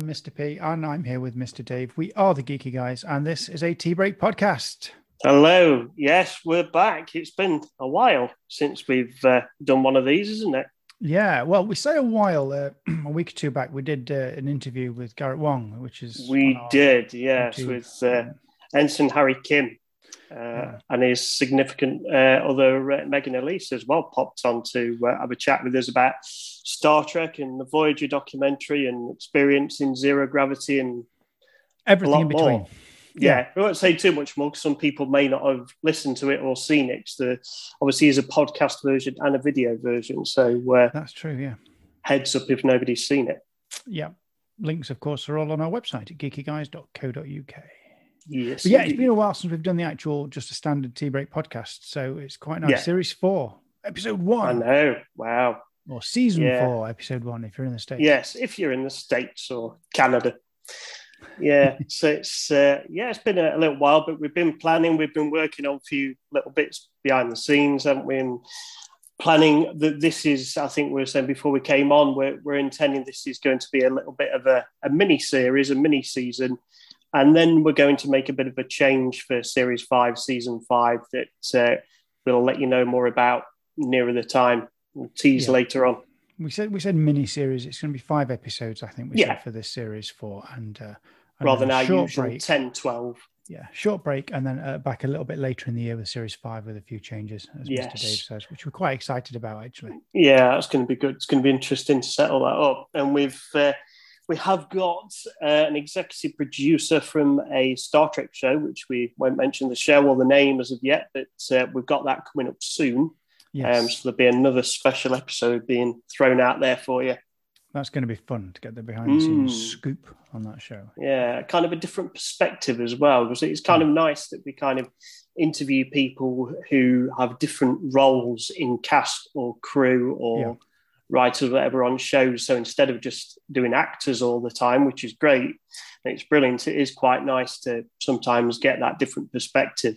I'm Mr. P, and I'm here with Mr. Dave. We are the Geeky Guys, and this is a Tea Break podcast. Hello. Yes, we're back. It's been a while since we've uh, done one of these, isn't it? Yeah, well, we say a while. Uh, a week or two back, we did uh, an interview with Garrett Wang, which is we did, yes, YouTube. with uh, Ensign Harry Kim uh, yeah. and his significant uh, other uh, Megan Elise as well popped on to have a chat with us about Star Trek and the Voyager documentary and experiencing zero gravity and everything in between. More yeah, we won't say too much more because some people may not have listened to it or seen it. The obviously is a podcast version and a video version, so uh, that's true. Yeah, heads up if nobody's seen it. Yeah, links of course are all on our website at geekyguys.co.uk. Yes, but yeah, it's been a while since we've done the actual just a standard tea break podcast, so it's quite nice. Yeah. Series four, episode one. I know. Wow. Or season yeah. four, episode one, if you're in the states. Yes, if you're in the states or Canada yeah, so it's uh, yeah, it's been a, a, little while, but we've been planning. We've been working on a few little bits behind the scenes, haven't we? And planning that this is, I think we were saying before we came on, we're, we're intending this is going to be a little bit of a, a mini series, a mini season, and then we're going to make a bit of a change for series five, season five that uh, we'll let you know more about nearer the time. We'll tease yeah. later on we said we said mini series. It's going to be five episodes, I think we yeah. said for this series four, and, uh, rather than our usual break. 10, 12. Yeah, short break, and then uh, back a little bit later in the year with series five with a few changes, as yes. Mr. Dave says, which we're quite excited about actually. Yeah, it's going to be good. It's going to be interesting to settle that up, and we've. Uh, we have got uh, an executive producer from a Star Trek show, which we won't mention the show or the name as of yet, but uh, we've got that coming up soon. Yes. Um, so there'll be another special episode being thrown out there for you. That's going to be fun to get the behind the scenes mm. scoop on that show. Yeah, kind of a different perspective as well, because it's kind mm. of nice that we kind of interview people who have different roles in cast or crew or yeah. Writers, whatever, on shows. So instead of just doing actors all the time, which is great, it's brilliant. It is quite nice to sometimes get that different perspective.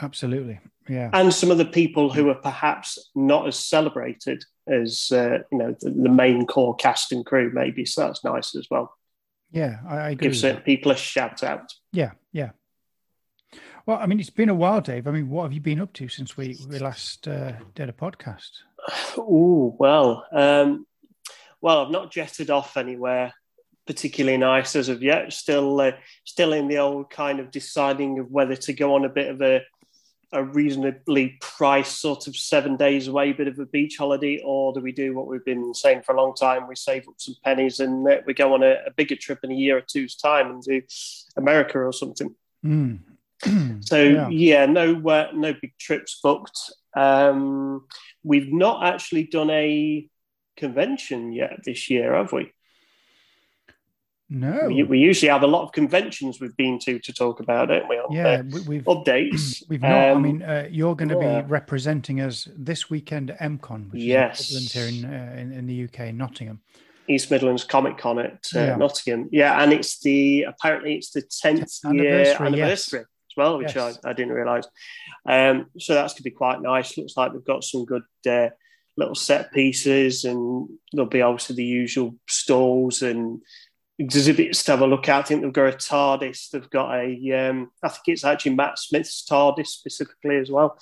Absolutely, yeah. And some of the people who are perhaps not as celebrated as uh, you know the, the, main core cast and crew, maybe. So that's nice as well. Yeah, I, I agree. Give certain people a shout out. Yeah, yeah. Well, I mean, it's been a while, Dave. I mean, what have you been up to since we we last uh, did a podcast? Oh well, um, well, I've not jetted off anywhere particularly nice as of yet. Still, uh, still in the old kind of deciding of whether to go on a bit of a a reasonably priced sort of seven days away bit of a beach holiday, or do we do what we've been saying for a long time? We save up some pennies and uh, we go on a, a, bigger trip in a year or two's time and do America or something. Mm. so yeah. yeah, no, uh, no big trips booked. Um, we've not actually done a convention yet this year, have we? No, we, we, usually have a lot of conventions we've been to to talk about, don't we? Yeah, we, have updates. We've not. Um, I mean, uh, you're going to yeah. be representing us this weekend at MCon, which yes. is here in, uh, in, in the UK, Nottingham. East Midlands Comic Con at uh, yeah. Nottingham. Yeah, and it's the apparently it's the tenth year anniversary. As well, which yes. I, I didn't realise. Um, so that's going to be quite nice. Looks like they've got some good uh, little set pieces, and there'll be obviously the usual stalls and exhibits to have a look at. I think they've got a TARDIS. They've got a, um, I think it's actually Matt Smith's TARDIS specifically as well.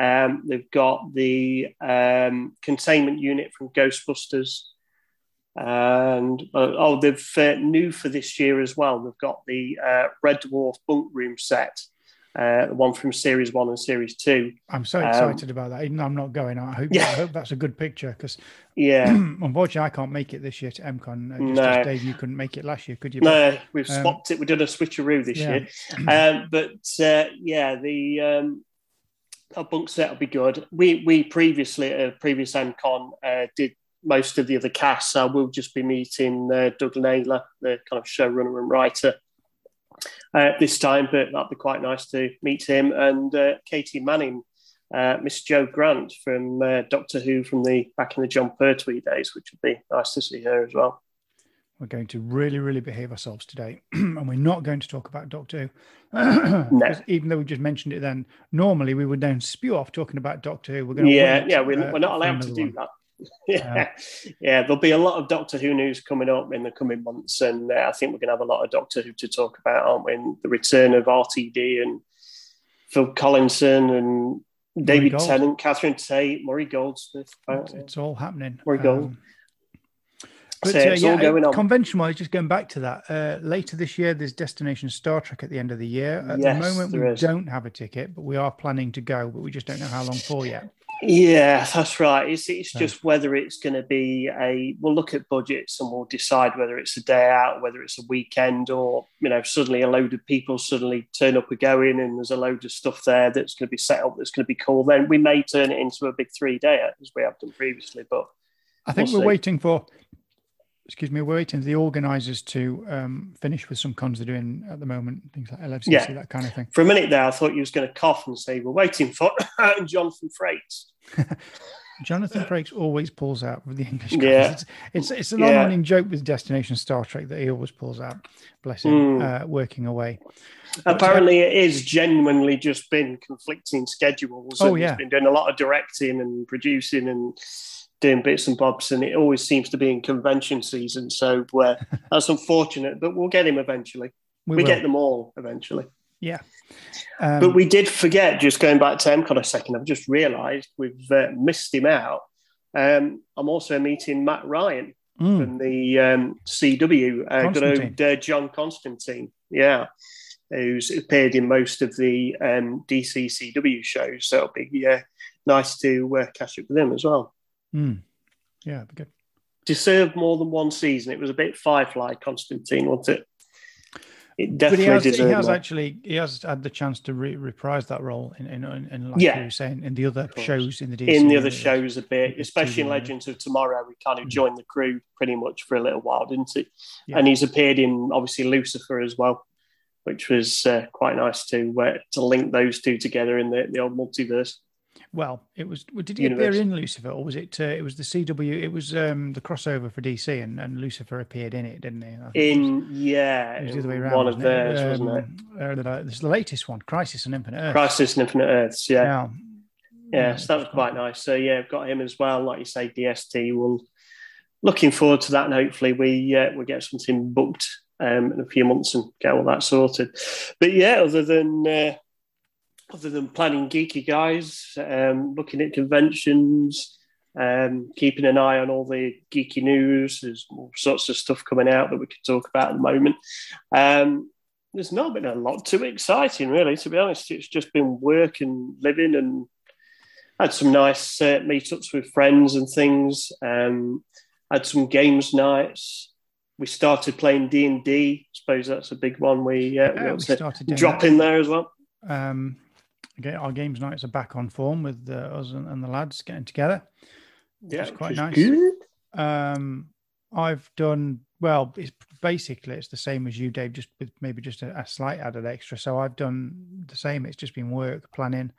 Um, they've got the um, containment unit from Ghostbusters. And uh, oh, they've uh, new for this year as well. They've got the uh, Red Dwarf bunk room set, uh, the one from series one and series two. I'm so excited um, about that. Even though I'm not going, I hope, yeah. I hope that's a good picture because, yeah, unfortunately, I can't make it this year to MCon. Uh, just no. Dave, you couldn't make it last year, could you? No, we've um, swapped it. We did a switcheroo this yeah. year. Um, but uh, yeah, the um, our bunk set will be good. We we previously at a previous MCon uh, did most of the other cast. So we'll just be meeting uh, Doug Naylor, the kind of showrunner and writer uh, this time, but that'd be quite nice to meet him and uh, Katy Manning, uh, Miss Jo Grant from uh, Doctor Who from the back in the Jon Pertwee days, which would be nice to see her as well. We're going to really, really behave ourselves today, and we're not going to talk about Doctor Who. no. Even though we just mentioned it, then normally we would then spew off talking about Doctor Who. We're going to yeah, yeah, we're, uh, we're not allowed to do one. that. yeah, yeah. There'll be a lot of Doctor Who news coming up in the coming months, and uh, I think we're going to have a lot of Doctor Who to talk about, aren't we? And the return of RTD and Phil Collinson and David Tennant, Catherine Tate, Murray Goldsmith. It's, it's all happening. Murray Gold. Um, but uh, yeah, convention wise, just going back to that, uh, later this year, there's Destination Star Trek at the end of the year. At yes, the moment, we is. don't have a ticket, but we are planning to go, but we just don't know how long for yet. Yeah, that's right. It's, it's just whether it's going to be a. We'll look at budgets and we'll decide whether it's a day out, whether it's a weekend, or you know, suddenly a load of people suddenly turn up and go in, and there's a load of stuff there that's going to be set up that's going to be cool. Then we may turn it into a big three day as we have done previously. But I think we'll we're see. waiting for excuse me, we're waiting for the organisers to um, finish with some cons they're doing at the moment, things like LFCC, yeah. that kind of thing. For a minute there, I thought you was going to cough and say, we're waiting for Jonathan Frakes. Jonathan Frakes always pulls out with the English cons. Yeah. It's, it's, it's an yeah. running joke with Destination Star Trek that he always pulls out, bless him, mm. uh, working away. Apparently, it is genuinely just been conflicting schedules. Oh, yeah. He's been doing a lot of directing and producing and doing bits and bobs, and it always seems to be in convention season. So uh, that's unfortunate, but we'll get him eventually. We, we get them all eventually. Yeah. Um, but we did forget, just going back to MCON a second, I've just realised we've uh, missed him out. Um, I'm also meeting Matt Ryan mm. from the um, CW, uh, good old uh, John Constantine. Yeah. Who's appeared in most of the um, DC CW shows. So it'll be uh, nice to uh, catch up with him as well. Mm. Yeah, good. Deserved more than one season. It was a bit Firefly, Constantine, wasn't it? It definitely but he has. He has actually he has had the chance to re- reprise that role in in, in, in like yeah. you were saying in the other shows in the DC in the other shows a bit, especially in Legends of Tomorrow. We kind of mm. joined the crew pretty much for a little while, didn't he? Yeah. And he's appeared in obviously Lucifer as well, which was uh, quite nice to uh, to link those two together in the the old multiverse well, it was. Did he Universe. appear in Lucifer, or was it? Uh, it was the CW. It was um, the crossover for DC, and, and Lucifer appeared in it, didn't he? In was, yeah, it was the other way around. One of theirs, it? Um, wasn't it? Uh, this is the latest one, Crisis on Infinite Earths. Crisis on Infinite Earths. Yeah. Yeah, yeah so that was quite nice. So yeah, I've got him as well. Like you say, DST. We'll looking forward to that, and hopefully we uh, we get something booked um, in a few months and get all that sorted. But yeah, other than uh, other than planning geeky guys, um, looking at conventions, um, keeping an eye on all the geeky news. There's all sorts of stuff coming out that we could talk about at the moment. Um, there's not been a lot too exciting, really, to be honest. It's just been work and living and had some nice uh, meetups with friends and things. Um, had some games nights. We started playing D and D. Suppose that's a big one. We, uh, yeah, we, we started drop in there as well. Um, Okay, our games nights are back on form with uh, us and, and, the lads getting together. Yeah, it's quite nice. Good. Um, I've done well. It's basically it's the same as you, Dave, just with maybe just a, a slight added extra. So I've done the same. It's just been work planning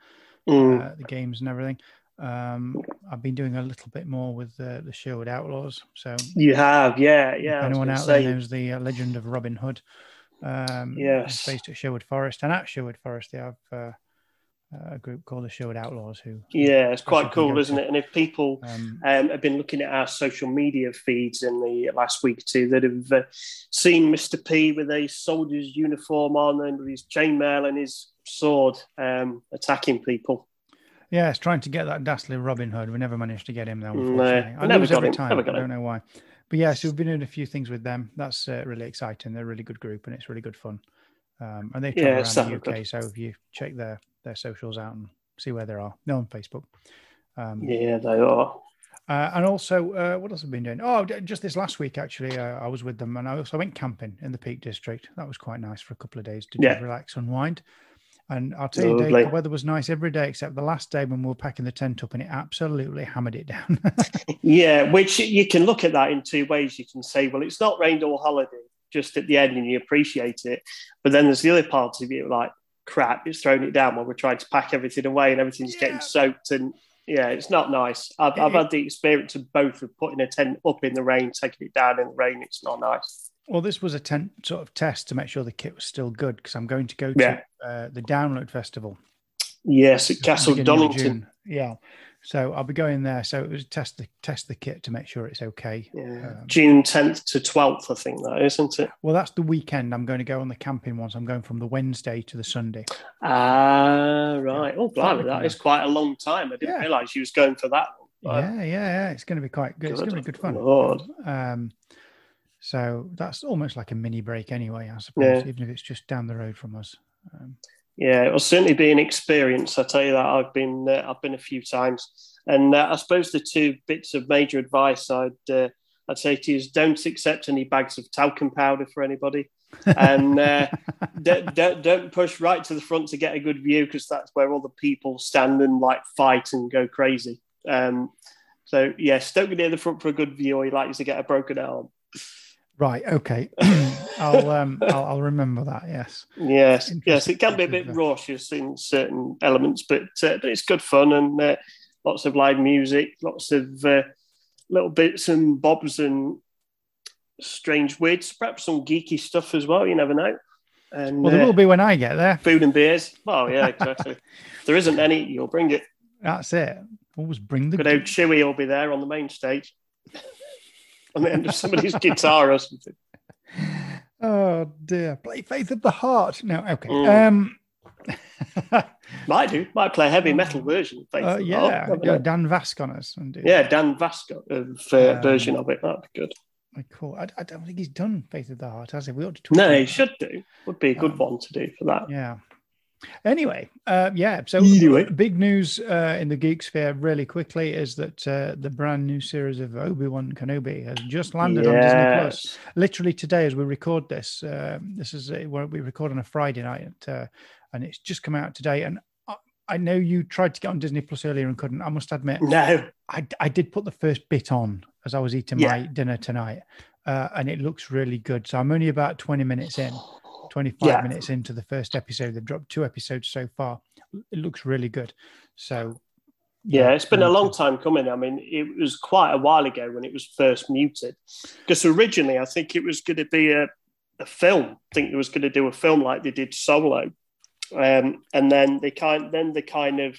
mm. uh, the games and everything. Um, I've been doing a little bit more with uh, the Sherwood Outlaws. So you have, yeah, yeah. anyone out say. there knows the uh, Legend of Robin Hood, um, yes, based at Sherwood Forest, and at Sherwood Forest they have uh, a group called the Sherwood Outlaws who yeah it's quite cool isn't it? And if people um, um, have been looking at our social media feeds in the last week or two that have uh, seen Mr P with a soldier's uniform on and with his chainmail and his sword um, attacking people. Yeah it's trying to get that dastardly Robin Hood. We never managed to get him though unfortunately. No, I never got every him. time. got I don't him. know why. But yeah so we've been doing a few things with them. That's uh, really exciting. They're a really good group and it's really good fun. Um, and they travel yeah, around the UK good. so if you check their their socials out and see where they are. No, on Facebook. Um, yeah, they are. Uh, and also, uh, what else have I been doing? Oh, just this last week, actually, uh, I was with them and I also went camping in the Peak District. That was quite nice for a couple of days to yeah. relax, unwind. And I'll tell you, Dave, the weather was nice every day except the last day when we were packing the tent up and it absolutely hammered it down. yeah, which you can look at that in two ways. You can say, well, it's not rained all holiday, just at the end and you appreciate it. But then there's the other part of you, like, crap, it's throwing it down while we're trying to pack everything away and everything's yeah. getting soaked. And yeah, it's not nice. I've, I've had the experience of both of putting a tent up in the rain, taking it down in the rain. It's not nice. Well, this was a tent sort of test to make sure the kit was still good because I'm going to go to yeah. uh, the Download Festival. Yes, at Castle Donington. Yeah. So I'll be going there. So it was test the test the kit to make sure it's okay. Yeah. Um, June 10th to 12th, I think that isn't it? Well, that's the weekend. I'm going to go on the camping ones. I'm going from the Wednesday to the Sunday. Ah, uh, right. Yeah. Oh, blimey, that is quite a long time. I didn't yeah. realise you was going for that. One, yeah, yeah, yeah. It's going to be quite good. good. It's going to be good fun. Lord. Um, so that's almost like a mini break anyway, I suppose, yeah. even if it's just down the road from us. Um, yeah, it will certainly be an experience. I tell you that I've been uh, I've been a few times, and uh, I suppose the two bits of major advice I'd uh, I'd say to you is don't accept any bags of talcum powder for anybody, and uh, don't, don't, don't push right to the front to get a good view because that's where all the people stand and like fight and go crazy. Um, so yes, don't be near the front for a good view, or you're likely to get a broken arm. Right. Okay. I'll um I'll, I'll, remember that. Yes. Yes. Yes. It can be a bit raucous in certain elements, but uh, but it's good fun and uh, lots of live music, lots of uh, little bits and bobs and strange weirds, perhaps some geeky stuff as well. You never know. And well, there will uh, be when I get there. Food and beers. Oh yeah, exactly. if there isn't any, you'll bring it. That's it. Always bring the. Good old Chewy will be there on the main stage on the end of somebody's guitar or something. Oh dear! Play Faith of the Heart. No, okay. Mm. Um, might do. Might play a heavy metal version. Of Faith uh, yeah, yeah. Dan Vasc on us. And do. Yeah, Dan Vasc uh, um, version of it. That'd be good. Cool. I, I, don't think he's done Faith of the Heart, has he? We ought to talk. No, he should do. Would be a good um, one to do for that. Yeah. Anyway, uh, yeah. So anyway. big news uh, in the geek sphere really quickly is that uh, the brand new series of Obi Wan Kenobi has just landed yes. on Disney Plus. Literally today, as we record this, um, this is where we record on a Friday night, uh, and it's just come out today. And I, I, know you tried to get on Disney Plus earlier and couldn't. I must admit, no, I, I did put the first bit on as I was eating yeah. my dinner tonight, uh, and it looks really good. So I'm only about twenty minutes in. 25 yeah. minutes into the first episode. They've dropped two episodes so far. It looks really good. So, yeah, it's been a long time coming. I mean, it was quite a while ago when it was first muted. Because originally, I think it was going to be a, a film. I think it was going to do a film like they did Solo. Um, and then they kind then they kind of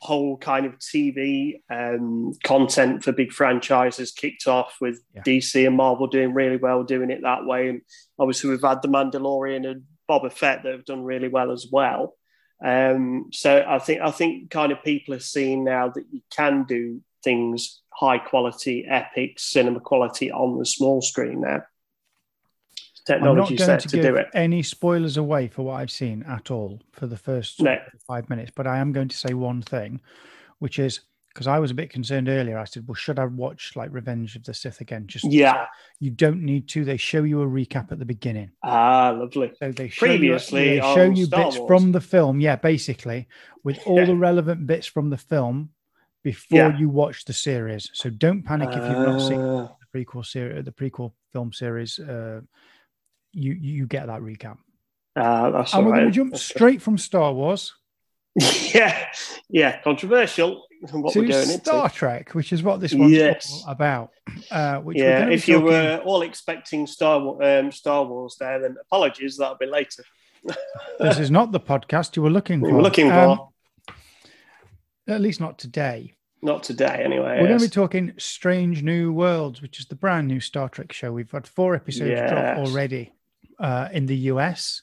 whole kind of TV um, content for big franchises kicked off with yeah. DC and Marvel doing really well doing it that way. And obviously, we've had The Mandalorian and Boba Fett that have done really well as well. Um, so I think I think kind of people are seeing now that you can do things high quality, epic cinema quality on the small screen now technology set to, to do it. Any spoilers away for what I've seen at all for the first no. five minutes, but I am going to say one thing, which is because I was a bit concerned earlier. I said, "Well, should I watch like Revenge of the Sith again?" Just yeah, you don't need to. They show you a recap at the beginning. Ah, lovely. So they previously you, they show you Star bits Wars. from the film. Yeah, basically with all yeah. the relevant bits from the film before yeah. you watch the series. So don't panic if you've not seen ah. the prequel series, the prequel film series. Uh, you you get that recap. Uh, that's and we're right. going to jump straight from Star Wars. yeah, yeah, controversial. What to we're going Star into. Trek, which is what this one's yes. about. Uh, yeah, if you were all expecting Star um, Star Wars there, then apologies, that'll be later. this is not the podcast you were looking for. We were looking um, for. At least not today. Not today, anyway. We're yes. going to be talking Strange New Worlds, which is the brand new Star Trek show. We've had four episodes yes. drop already uh, in the US.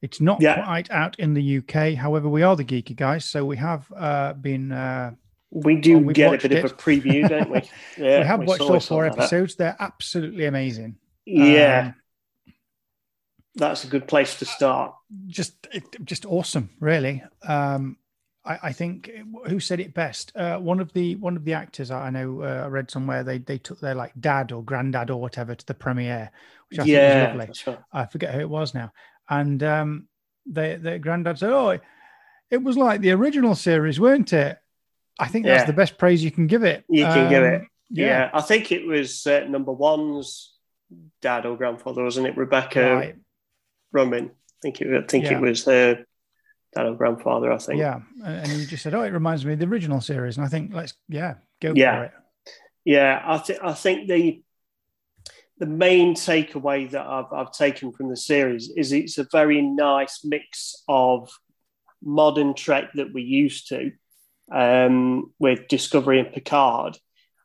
It's not yeah. quite out in the UK. However, we are the geeky guys, so we have uh, been. Uh, we do well, get a bit it. of a preview, don't we? Yeah, we have we watched all four episodes. They're absolutely amazing. Yeah, um, that's a good place to start. Just, just awesome, really. Um, I, I, think who said it best? Uh, one of the one of the actors I know uh, I read somewhere they they took their like dad or granddad or whatever to the premiere, which I yeah, think was lovely. Right. I forget who it was now, and um, the the granddad said, "Oh, it was like the original series, weren't it?" I think that's yeah. the best praise you can give it. You can um, give it. Yeah. yeah. I think it was uh, number one's dad or grandfather, wasn't it? Rebecca right. Romijn. I think it. I think it was her dad or grandfather. I think. Yeah, and you just said, "Oh, it reminds me of the original series," and I think let's yeah go yeah. for it. Yeah, I think I think the the main takeaway that I've, I've taken from the series is it's a very nice mix of modern Trek that we're used to um, with Discovery and Picard,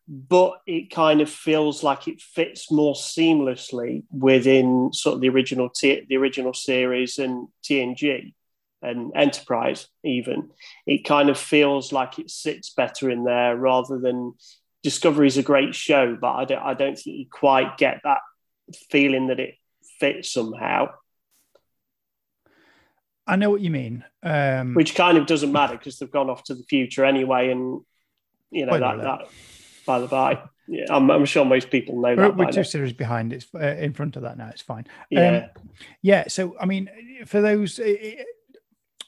but it kind of feels like it fits more seamlessly within sort of the original t- the original series and TNG and Enterprise. Even it kind of feels like it sits better in there rather than Discovery is a great show, but I don't I don't think you quite get that feeling that it fits somehow. I know what you mean. Um, Which kind of doesn't matter because they've gone off to the future anyway, and you know that, that by the by. Yeah, I'm, I'm, sure most people know we're, that. We're two now. series behind. It's uh, in front of that now. It's fine. Yeah, um, yeah. So I mean, for those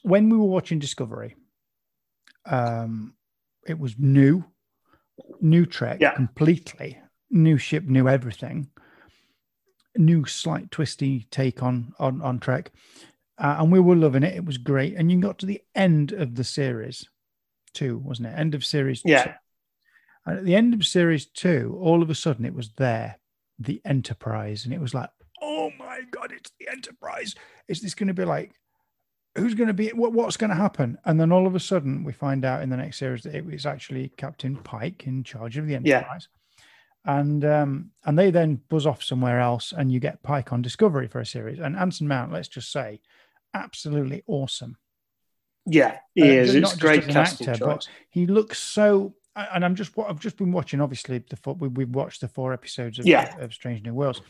when we were watching Discovery, um, it was new, new Trek, yeah. completely new ship, new everything, new slight twisty take on on on Trek, uh, and we were loving it. It was great, and you got to the end of the series, two, wasn't it? End of series, yeah. Two. And at the end of series two, all of a sudden it was there, the Enterprise. And it was like, oh my God, it's the Enterprise. Is this going to be like, who's going to be, what, what's going to happen? And then all of a sudden we find out in the next series that it was actually Captain Pike in charge of the Enterprise. Yeah. And um, and they then buzz off somewhere else, and you get Pike on Discovery for a series. And Anson Mount, let's just say, absolutely awesome. Yeah, he uh, is. It's great casting actor. But he looks so and I'm just what I've just been watching. Obviously, the four, we, we've watched the four episodes of, yeah. of Strange New Worlds.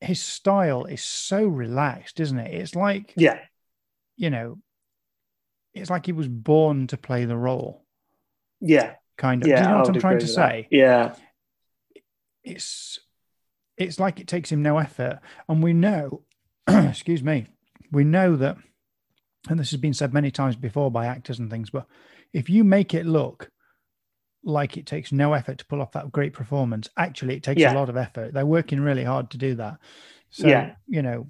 His style is so relaxed, isn't it? It's like yeah, you know, it's like he was born to play the role. Yeah, kind of. Yeah, Do you know what I'm trying to say? Yeah, it's it's like it takes him no effort, and we know, excuse me, we know that, and this has been said many times before by actors and things, but if you make it look like it takes no effort to pull off that great performance. Actually, it takes yeah. a lot of effort. They're working really hard to do that. So, yeah. you know,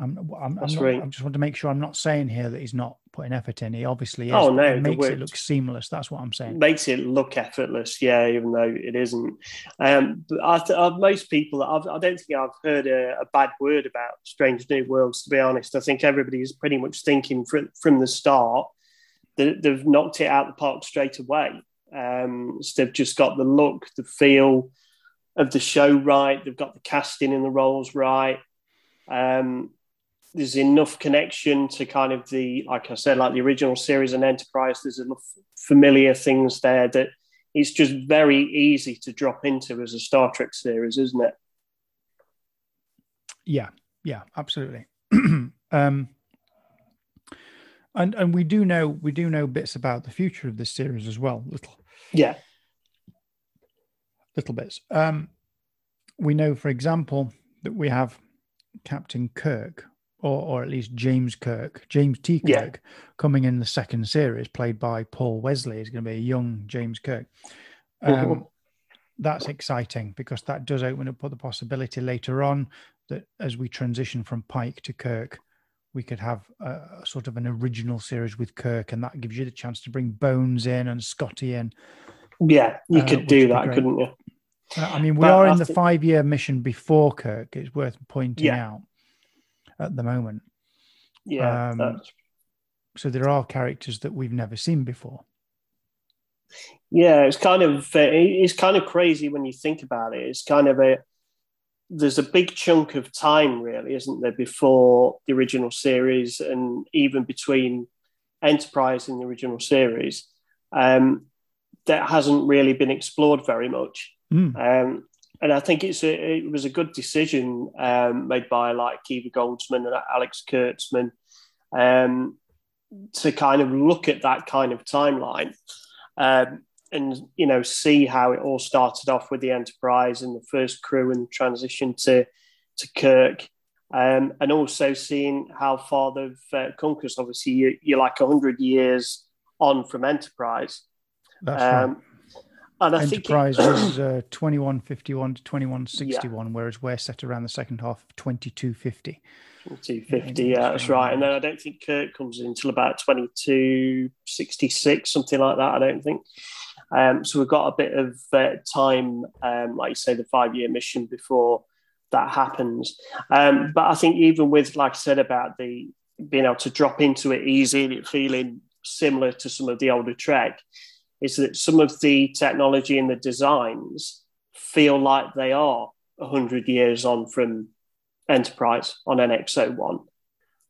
I'm, I'm, I'm, not, right. I just want to make sure I'm not saying here that he's not putting effort in. He obviously is. Oh no, it makes it look seamless. That's what I'm saying. Makes it look effortless, yeah, even though it isn't. Um, but I th- uh, most people, I've, I do not think I've heard a, a, bad word about Strange New Worlds. To be honest, I think everybody's pretty much thinking from from the start that they've knocked it out the park straight away. Um, so they've just got the look, the feel of the show right. They've got the casting and the roles right. Um, there's enough connection to kind of the, like I said, like the original series and Enterprise. There's enough familiar things there that it's just very easy to drop into as a Star Trek series, isn't it? Yeah, yeah, absolutely. um, and and we do know we do know bits about the future of this series as well. Little, yeah, little bits. Um, we know, for example, that we have Captain Kirk, or or at least James Kirk, James T. Kirk, yeah. coming in the second series, played by Paul Wesley. Is going to be a young James Kirk. Um, mm-hmm. That's exciting because that does open up the possibility later on that as we transition from Pike to Kirk, we could have a, a, sort of an original series with Kirk, and that gives you the chance to bring Bones in and Scotty in. Yeah, you uh, could do that, couldn't you? Uh, I mean, we are in the five year mission before Kirk. It's worth pointing yeah. out at the moment. Yeah. Um, so there are characters that we've never seen before. Yeah, it's kind of uh, it's kind of crazy when you think about it. It's kind of a there's a big chunk of time, really, isn't there, before the original series and even between Enterprise and the original series um, that hasn't really been explored very much. Mm. Um, and I think it's a, it was a good decision um, made by like Akiva Goldsman and Alex Kurtzman um, to kind of look at that kind of timeline. Um, and you know see how it all started off with the Enterprise and the first crew and transition to to Kirk, um, and also seeing how far they've uh, come. Because obviously you, you're like hundred years on from Enterprise. That's um, right. And I Enterprise think it, is uh, 2151 to 2161, yeah. whereas we're set around the second half of 2250. 2250, yeah, that's right. And then I don't think Kirk comes in until about 2266, something like that, I don't think. Um, so we've got a bit of uh, time, um, like you say, the five year mission before that happens. Um, but I think even with, like I said, about the being able to drop into it easy and it feeling similar to some of the older Trek is that some of the technology and the designs feel like they are 100 years on from Enterprise on NX01.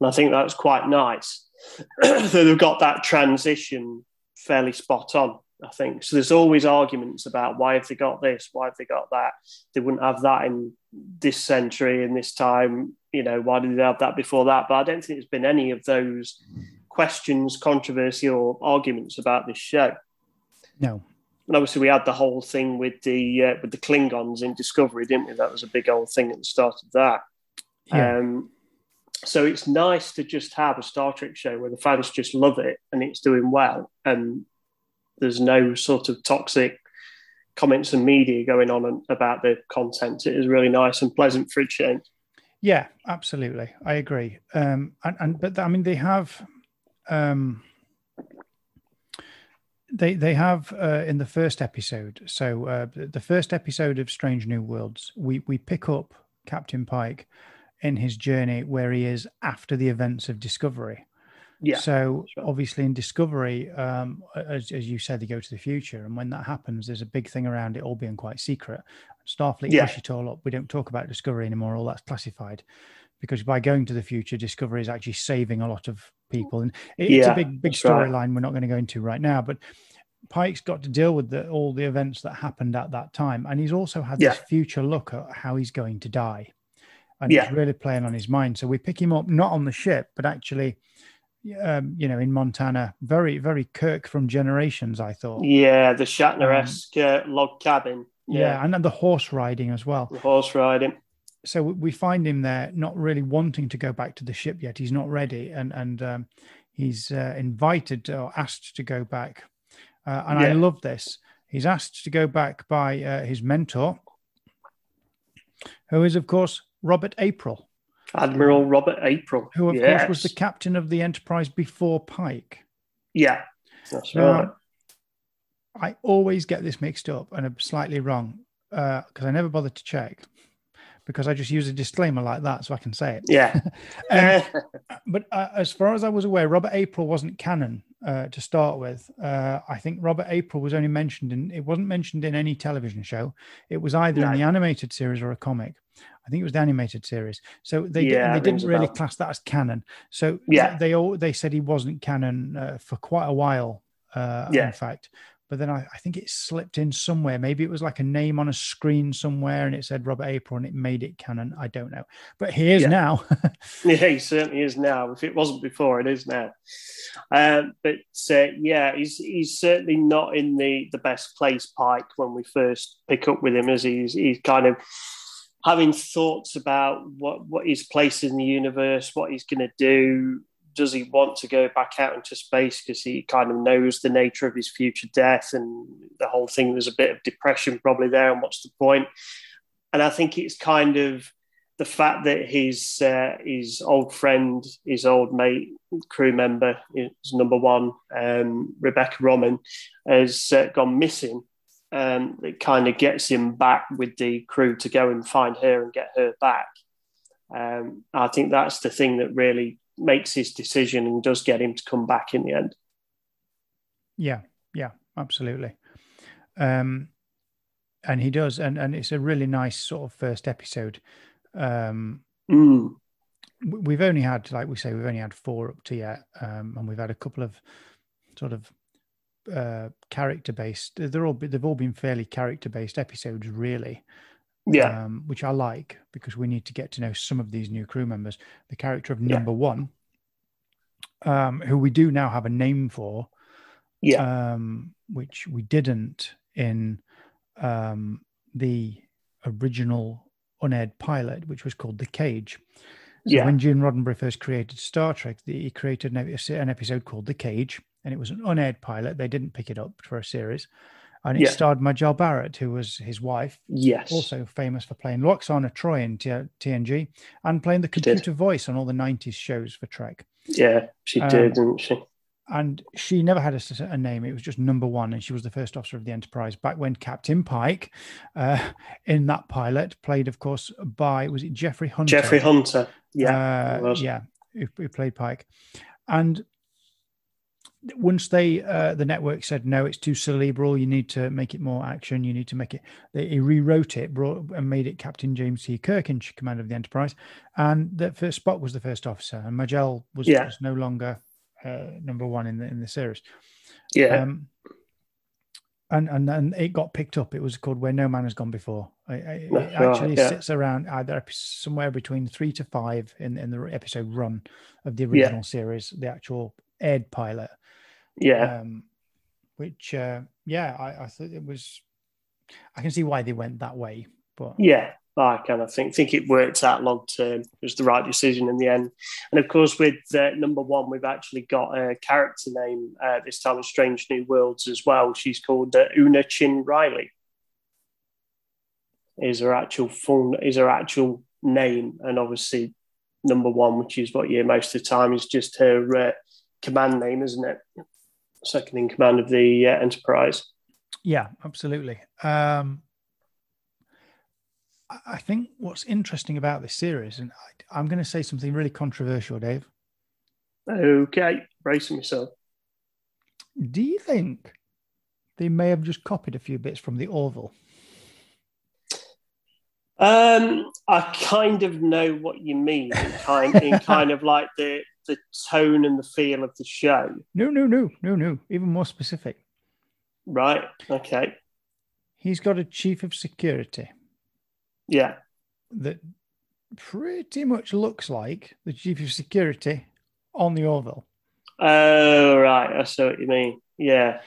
And I think that's quite nice that they've got that transition fairly spot on. I think so. There's always arguments about why have they got this, why have they got that. They wouldn't have that in this century in this time. You know, why did they have that before that? But I don't think there's been any of those questions, controversy, or arguments about this show. No. And obviously, we had the whole thing with the uh, with the Klingons in Discovery, didn't we? That was a big old thing at the start of that. Yeah. Um, so it's nice to just have a Star Trek show where the fans just love it and it's doing well, and there's no sort of toxic comments and media going on about the content. It is really nice and pleasant for a change. Yeah, absolutely, I agree. Um, and, and but I mean, they have. Um, they they have uh, in the first episode. So uh, the first episode of Strange New Worlds, we we pick up Captain Pike in his journey where he is after the events of Discovery. Yeah. So sure. obviously in Discovery, um, as, as you said, they go to the future, and when that happens, there's a big thing around it all being quite secret. Starfleet yeah. push it all up. We don't talk about Discovery anymore. All that's classified because by going to the future, Discovery is actually saving a lot of people, and it, yeah, it's a big big storyline right. we're not going to go into right now. But Pike's got to deal with the, all the events that happened at that time, and he's also had yeah. this future look at how he's going to die and yeah. it's really playing on his mind. So we pick him up not on the ship, but actually, um, you know, in Montana. Very, very Kirk from Generations. I thought. Yeah, the Shatner-esque um, uh, log cabin. Yeah. yeah, and then the horse riding as well. The horse riding. So we find him there, not really wanting to go back to the ship yet. He's not ready, and and um, he's uh, invited or asked to go back. Uh, and yeah. I love this. He's asked to go back by uh, his mentor, who is, of course, Robert April. Admiral Robert April. Who, of yes. course, was the captain of the Enterprise before Pike. Yeah, that's right. I always get this mixed up and I'm slightly wrong because uh, I never bothered to check because I just use a disclaimer like that so I can say it. Yeah. um, but uh, as far as I was aware, Robert April wasn't canon uh, to start with. Uh, I think Robert April was only mentioned in, it wasn't mentioned in any television show. It was either no. in the animated series or a comic. I think it was the animated series. So they yeah, they didn't really about. class that as canon. So yeah, they all they said he wasn't canon uh, for quite a while. Uh, yeah. in fact. But then I, I, think it slipped in somewhere. Maybe it was like a name on a screen somewhere, and it said Robert April, and it made it canon. I don't know, but he is yeah. now. yeah, he certainly is now. If it wasn't before, it is now. Um, but uh, yeah, he's he's certainly not in the the best place, Pike, when we first pick up with him, as he's he's kind of having thoughts about what, what his place in the universe, what he's going to do. Does he want to go back out into space because he kind of knows the nature of his future death and the whole thing? There's a bit of depression probably there, and what's the point? And I think it's kind of the fact that his uh, his old friend, his old mate, crew member, is number one, um, Rebecca Romijn has uh, gone missing um, it kind of gets him back with the crew to go and find her and get her back. Um, I think that's the thing that really makes his decision and does get him to come back in the end. Yeah, yeah, absolutely. Um, and he does, and and it's a really nice sort of first episode. Um, mm. We've only had, like we say, we've only had four up to yet, um, and we've had a couple of sort of uh, character based. They're all they've all been fairly character based episodes, really. Yeah, um, which I like because we need to get to know some of these new crew members. The character of Number yeah. One, um, who we do now have a name for, yeah, um, which we didn't in um, the original unaired pilot, which was called The Cage. So yeah. when Gene Roddenberry first created Star Trek, he created an episode called The Cage, and it was an unaired pilot. They didn't pick it up for a series. And it yeah. starred Majel Barrett, who was his wife. Yes. Also famous for playing Lwaxana Troi in T- TNG and playing the computer voice on all the 90s shows for Trek. Yeah, she um, did, didn't she? And she never had a, a, name. It was just number one. And she was the first officer of the Enterprise back when Captain Pike, uh, in that pilot, played, of course, by, was it Jeffrey Hunter? Jeffrey Hunter. Yeah. Uh, yeah, who, who played Pike. And once they uh, the network said no, it's too cerebral. You need to make it more action. You need to make it. They rewrote it, brought and made it Captain James T. Kirk in command of the Enterprise, and the first Spock was the first officer, and Majel was, yeah. was no longer uh, number one in the in the series. Yeah. Um, and and and it got picked up. It was called "Where No Man Has Gone Before." It, it actually yeah. sits around either somewhere between three to five in in the episode run of the original yeah. series, the actual aired pilot. Yeah. Um, which, uh, yeah, I, I thought it was. I can see why they went that way, but yeah, I kind of think think it worked out long term. It was the right decision in the end. And of course, with uh, number one, we've actually got a character name uh, this time in Strange New Worlds as well. She's called uh, Una Chin Riley. Is her actual full is her actual name, and obviously number one, which is what you hear most of the time, is just her uh, command name, isn't it? Second in command of the uh, Enterprise. Yeah, absolutely. Um, I think what's interesting about this series, and I, am going to say something really controversial, Dave. Okay, bracing myself. Do you think they may have just copied a few bits from the Orville? Um, I kind of know what you mean. In kind, in kind of like the the tone and the feel of the show. No, no, no, no, no. Even more specific. Right. Okay. He's got a chief of security. Yeah. That pretty much looks like the chief of security on the Orville. Oh, right. I see what you mean. Yeah.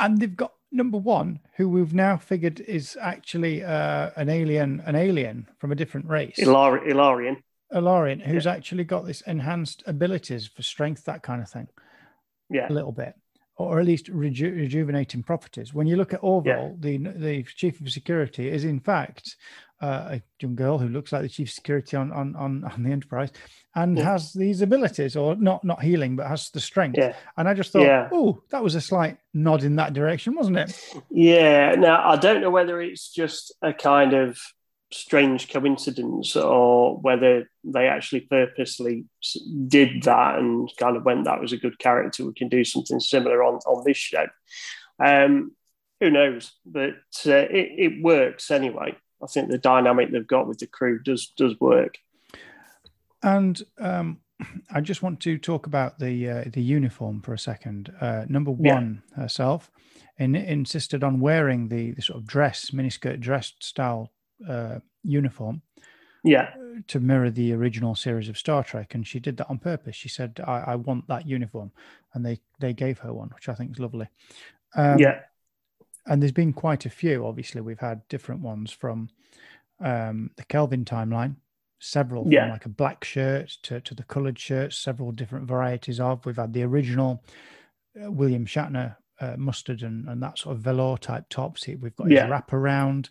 And they've got number one, who we've now figured is actually uh, an alien, an alien from a different race. Ilari- Illyrian. Illyrian, who's yeah. actually got this enhanced abilities for strength, that kind of thing. Yeah. A little bit. Or at least reju- rejuvenating properties. When you look at Orville, yeah. the the chief of security is in fact uh, a young girl who looks like the chief security on on on, on the Enterprise, and yeah. has these abilities, or not not healing, but has the strength. Yeah. And I just thought, oh, that was a slight nod in that direction, wasn't it? Yeah. Now I don't know whether it's just a kind of strange coincidence or whether they actually purposely did that and kind of went that was a good character we can do something similar on on this show um who knows but uh, it, it works anyway i think the dynamic they've got with the crew does does work and um I just want to talk about the uh, the uniform for a second. Uh, number one yeah. herself in, insisted on wearing the, the sort of dress, miniskirt dress style uh, uniform. Yeah. To mirror the original series of Star Trek, and she did that on purpose. She said, "I, I want that uniform," and they they gave her one, which I think is lovely. Um, yeah. And there's been quite a few. Obviously, we've had different ones from um, the Kelvin timeline, several yeah. from like a black shirt to, to the colored shirts, several different varieties of. We've had the original uh, William Shatner uh, mustard and, and that sort of velour type tops. We've got yeah. his wraparound.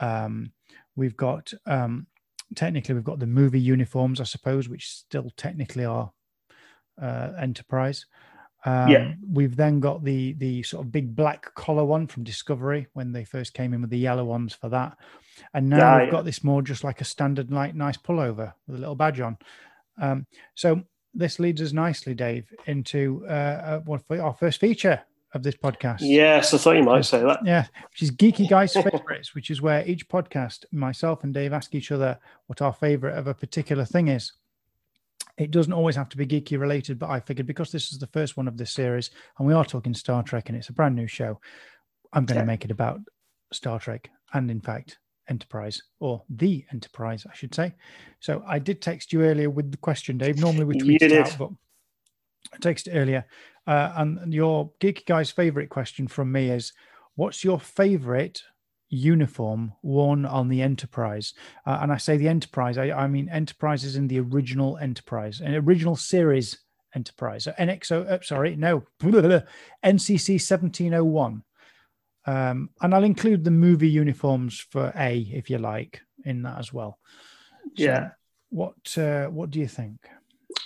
Um, We've got um, technically we've got the movie uniforms, I suppose, which still technically are uh, Enterprise. Um, yeah. We've then got the the sort of big black collar one from Discovery when they first came in with the yellow ones for that, and now yeah, we've yeah. got this more just like a standard like nice pullover with a little badge on. Um, so this leads us nicely, Dave, into uh, uh, our first feature of this podcast. Yes, I thought you might say that. Yeah, which is Geeky Guys Favorites, which is where each podcast, myself and Dave ask each other what our favorite of a particular thing is. It doesn't always have to be geeky related, but I figured because this is the first one of this series and we are talking Star Trek and it's a brand new show, I'm going to make it about Star Trek and, in fact, Enterprise or the Enterprise, I should say. So I did text you earlier with the question, Dave. Normally we tweet it out, but I texted earlier uh, and your geeky guy's favorite question from me is, "What's your favorite uniform worn on the Enterprise?" Uh, and I say the Enterprise, I, I mean Enterprise is in the original Enterprise, an original series Enterprise. So NXO, uh, sorry, no, NCC seventeen oh one. Um, and I'll include the movie uniforms for A, if you like, in that as well. So yeah. What uh, What do you think?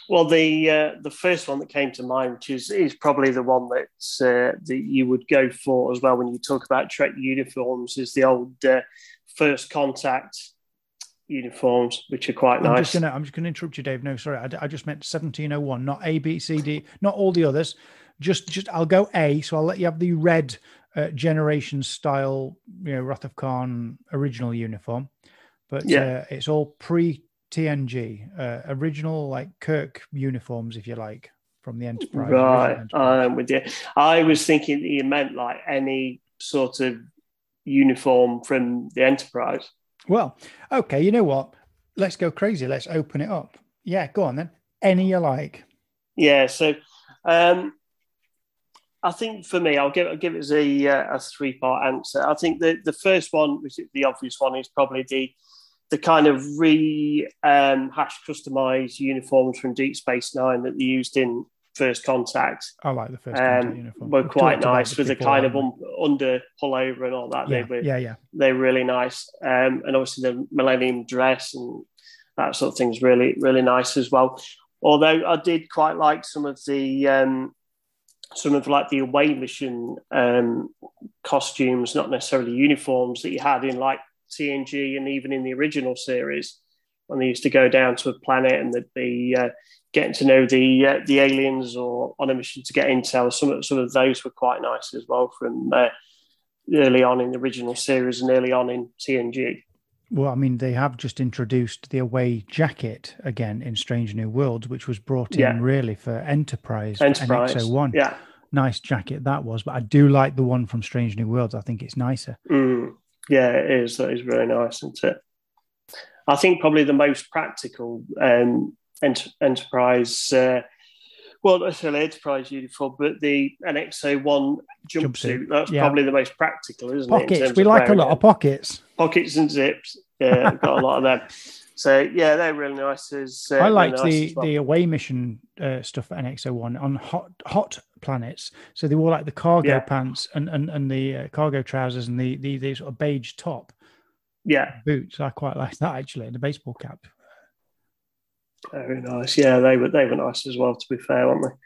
Well, the uh, the first one that came to mind, which is, is probably the one that uh, that you would go for as well when you talk about Trek uniforms, is the old uh, first contact uniforms, which are quite I'm nice. Just gonna, I'm just going to interrupt you, Dave. No, sorry, I, I, just meant 1701, not A, B, C, D, not all the others. Just, just I'll go A. So I'll let you have the red uh, generation style, you know, Wrath of Khan original uniform, but yeah. Uh, it's all pre TNG, uh, original like Kirk uniforms, if you like, from the Enterprise. Right, I'm with you. I was thinking that you meant like any sort of uniform from the Enterprise. Well, okay, you know what? Let's go crazy. Let's open it up. Yeah, go on then. Any you like. Yeah, so um, I think for me, I'll give I'll give it as a, uh, a three part answer. I think the, the first one, which is the obvious one, is probably the the kind of re um, hash customized uniforms from Deep Space Nine that they used in First Contact. I like the First Contact um, uniform. Were quite nice with the kind of un, under pullover and all that. Yeah, they were, yeah, yeah. They're really nice, um, and obviously the Millennium dress and that sort of thing is really really nice as well. Although I did quite like some of the um, some of like the away mission um, costumes, not necessarily uniforms that you had in like TNG and even in the original series when they used to go down to a planet and they'd be uh, getting to know the uh, the aliens or on a mission to get intel. Some of some of those were quite nice as well from uh, early on in the original series and early on in TNG. Well, I mean, they have just introduced the away jacket again in Strange New Worlds, which was brought in yeah. really for Enterprise, Enterprise. NX-01. Yeah. Nice jacket that was, but I do like the one from Strange New Worlds. I think it's nicer. Mm. Yeah, it is. That is really nice, isn't it? I think probably the most practical um, ent- enterprise, uh, well, not necessarily enterprise uniform, but the NX-01 jumpsuit. jumpsuit. That's yeah. probably the most practical, isn't pockets. it? Pockets. We like a lot it. of pockets. Pockets and zips. Yeah, got a lot of them. So yeah, they're really nice. As, uh, I liked really nice the well. the away mission uh, stuff at NX-01 on hot hot planets. So they wore like the cargo yeah. pants and and, and the uh, cargo trousers and the, the the sort of beige top. Yeah, boots. I quite like that actually. and The baseball cap. Very nice. Yeah, they were they were nice as well. To be fair, weren't they?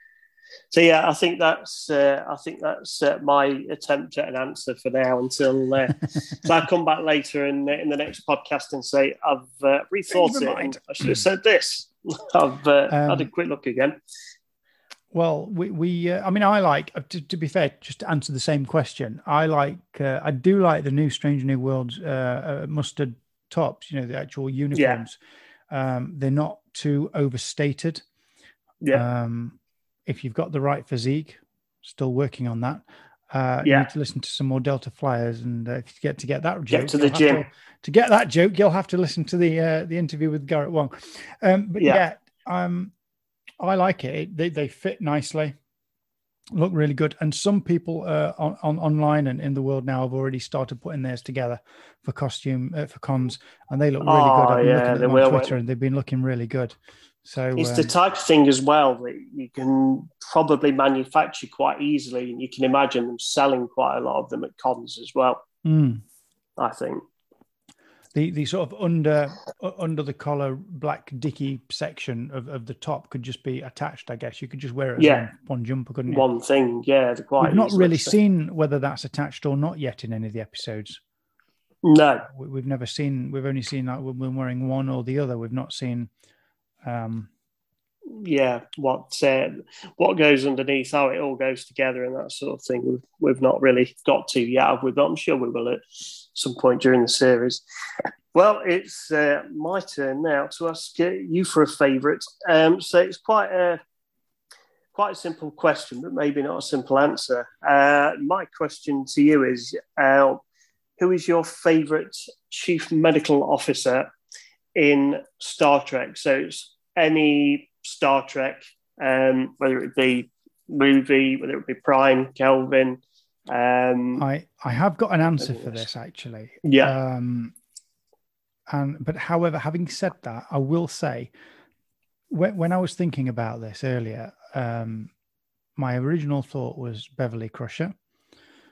So yeah, I think that's uh, I think that's uh, my attempt at an answer for now until uh, so I come back later in in the next podcast and say I've uh, rethought it. I should have said this. I've uh, um, had a quick look again. Well, we, we uh, I mean, I like uh, to, to, be fair, just to answer the same question. I like, uh, I do like the new Strange New Worlds uh, uh, mustard tops. You know, the actual uniforms. Yeah. Um, they're not too overstated. Yeah. Um, if you've got the right physique, still working on that. Uh, yeah. You need to listen to some more Delta Flyers, and uh, if you get to get that joke, get to the gym. To, to, get that joke, you'll have to listen to the uh, the interview with Garrett Wang. Um, but yeah, yeah um, I like it. it. They they fit nicely, look really good, and some people uh, on, on online and in the world now have already started putting theirs together for costume uh, for cons, and they look really oh, good. I've been yeah, looking at them on Twitter, and they've been looking really good. So it's um, the type of thing as well that you can probably manufacture quite easily, and you can imagine them selling quite a lot of them at cons as well. Mm. I think the the sort of under under the collar black dicky section of, of the top could just be attached. I guess you could just wear it as yeah. one, one jumper, couldn't you? One thing, yeah. We've not really seen whether that's attached or not yet in any of the episodes. No, we've never seen. We've only seen like when wearing one or the other. We've not seen um, yeah, what uh, what goes underneath, how it all goes together, and that sort of thing. We've, we've not really got to yet, have we? But I'm sure we will at some point during the series. Well, it's uh, my turn now to ask you for a favourite. Um, so it's quite a quite a simple question, but maybe not a simple answer. Uh, my question to you is: uh, Who is your favourite chief medical officer in Star Trek. So it's any Star Trek, um, whether it be movie, whether it be Prime, Kelvin. Um, I I have got an answer for this actually. Yeah. Um, and but however, having said that, I will say when when I was thinking about this earlier, um, my original thought was Beverly Crusher.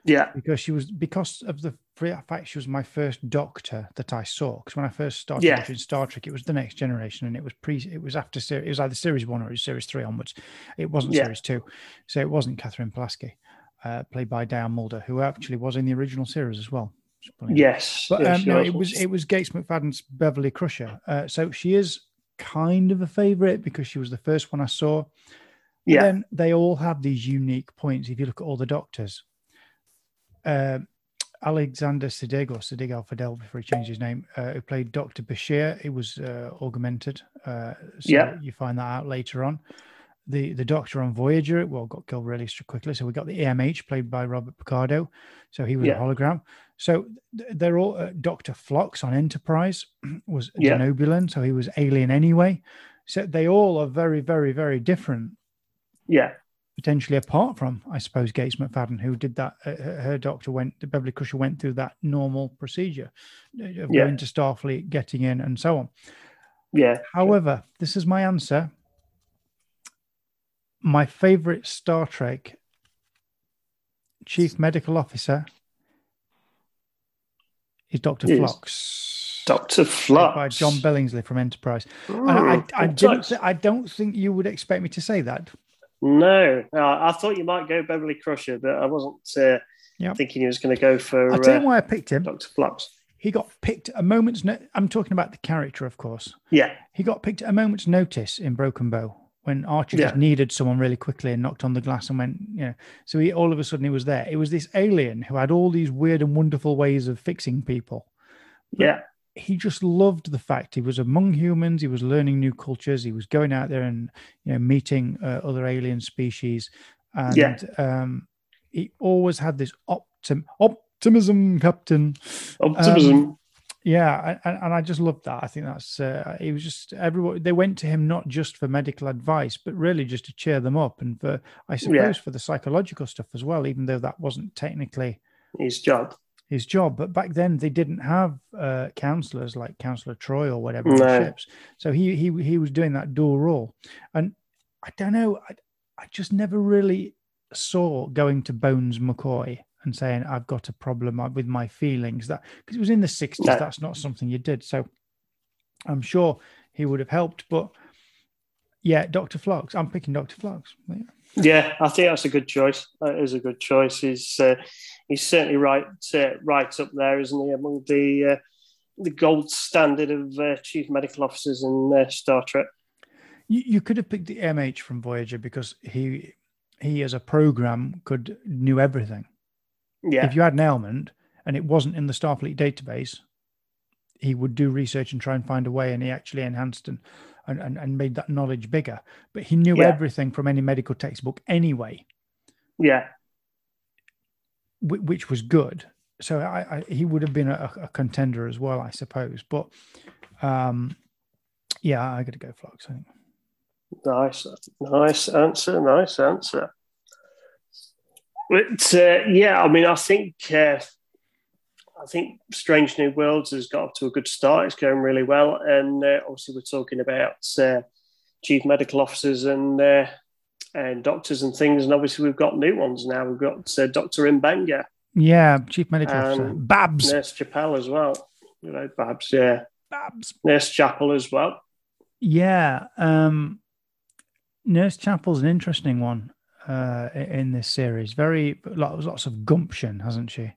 Yeah, because she was because of the fact she was my first Doctor that I saw. Because when I first started yeah. watching Star Trek, it was the Next Generation, and it was pre. It was after it was either Series One or it was Series Three onwards. It wasn't yeah. Series Two, so it wasn't Katherine Pulaski, uh, played by Diane Muldaur, who actually was in the original series as well. Yes, but yes, um, no, it was it was Gates McFadden's Beverly Crusher. Uh, so she is kind of a favorite because she was the first one I saw. Yeah. Then they all have these unique points. If you look at all the doctors, uh, Alexander Siddig or Siddig El Fadil before he changed his name, uh, who played Dr. Bashir, it was uh, augmented. Uh, so yeah. you find that out later on the the Doctor on Voyager, well, got killed really quickly. So we got the EMH played by Robert Picardo, so he was yeah. a hologram. So they're all uh, Doctor Phlox on Enterprise was yeah. Denobulan, so he was alien anyway. So they all are very, very, very different. Yeah, potentially apart from, I suppose, Gates McFadden, who did that. Uh, her doctor went, the Beverly Crusher went through that normal procedure uh, of yeah. going to Starfleet, getting in, and so on. Yeah. However, this is my answer my favorite Star Trek chief medical officer is Doctor Phlox. Doctor Phlox by John Billingsley from Enterprise. and I, I, didn't. I don't think you would expect me to say that. No, I thought you might go Beverly Crusher, but I wasn't uh, yep. thinking he was going to go for. I'll tell you uh, why I picked him. Doctor Phlox. He got picked a moment's. No- I'm talking about the character, of course. Yeah. He got picked a moment's notice in Broken Bow when Archer yeah. just needed someone really quickly and knocked on the glass and went, you know, so he all of a sudden he was there. It was this alien who had all these weird and wonderful ways of fixing people. But yeah. He just loved the fact he was among humans. He was learning new cultures. He was going out there and you know meeting uh, other alien species, and yeah. um, he always had this optim- optimism, Captain. Optimism. Um, yeah, and, and I just loved that. I think that's uh, he was just everyone. They went to him not just for medical advice, but really just to cheer them up and for I suppose yeah. for the psychological stuff as well. Even though that wasn't technically his job, his job. But back then they didn't have uh, counselors like Counselor Troi or whatever no. ships. So he he he was doing that dual role, and I don't know. I I just never really saw going to Bones McCoy and saying I've got a problem with my feelings. That because it was in the sixties, no. that's not something you did. So I'm sure he would have helped. But yeah, Doctor Phlox. I'm picking Doctor Phlox. Yeah. yeah. I think that's a good choice. That is a good choice. He's uh, he's certainly right uh, right up there, isn't he, among the uh, the gold standard of uh, chief medical officers in uh, Star Trek. You, you could have picked the EMH from Voyager because he he as a program could knew everything. Yeah. If you had an ailment and it wasn't in the Starfleet database, he would do research and try and find a way, and he actually enhanced and and, and, and made that knowledge bigger. But he knew yeah. everything from any medical textbook anyway. Yeah. Which was good. So I, I he would have been a, a, contender as well, I suppose. But um, yeah, I got to go Phlox. I think. Nice, nice answer. Nice answer. But uh, yeah, I mean, I think uh, I think Strange New Worlds has got off to a good start. It's going really well, and uh, obviously we're talking about uh, chief medical officers and uh, and doctors and things, and obviously we've got new ones now. We've got uh, Doctor Mbenga. Yeah, chief medical officer Babs. Nurse Chapel as well. You know, Babs. Yeah, Babs. Nurse Chapel as well. Yeah, um, Nurse Chapel's an interesting one uh, in this series. Very lots of gumption, hasn't she?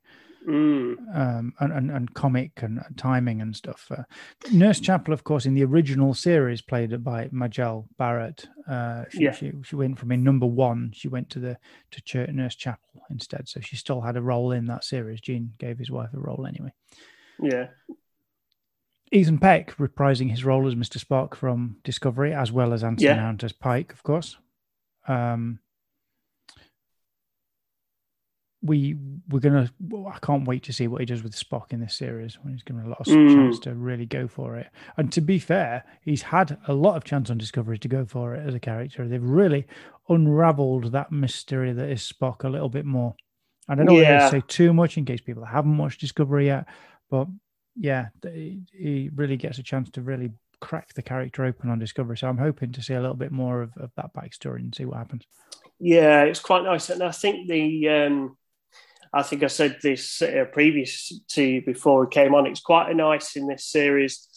Mm. Um, and, and, and comic and timing and stuff. Uh, Nurse Chapel, of course, in the original series, played by Majel Barrett. Uh, she, yeah. she, she went from in number one, she went to the to Church, Nurse Chapel instead. So she still had a role in that series. Gene gave his wife a role anyway. Yeah. Ethan Peck reprising his role as Mr. Spock from Discovery, as well as Anson yeah. Mount as Pike, of course. Um, we we're gonna I can't wait to see what he does with Spock in this series when he's given a lot of mm. chance to really go for it. And to be fair, he's had a lot of chance on Discovery to go for it as a character. They've really unraveled that mystery that is Spock a little bit more. I don't yeah. want to say too much in case people haven't watched Discovery yet, but yeah, he really gets a chance to really crack the character open on Discovery. So I'm hoping to see a little bit more of, of that backstory and see what happens. Yeah, it's quite nice, and I think the um, I think I said this uh, previous to you before we came on. It's quite a nice in this series.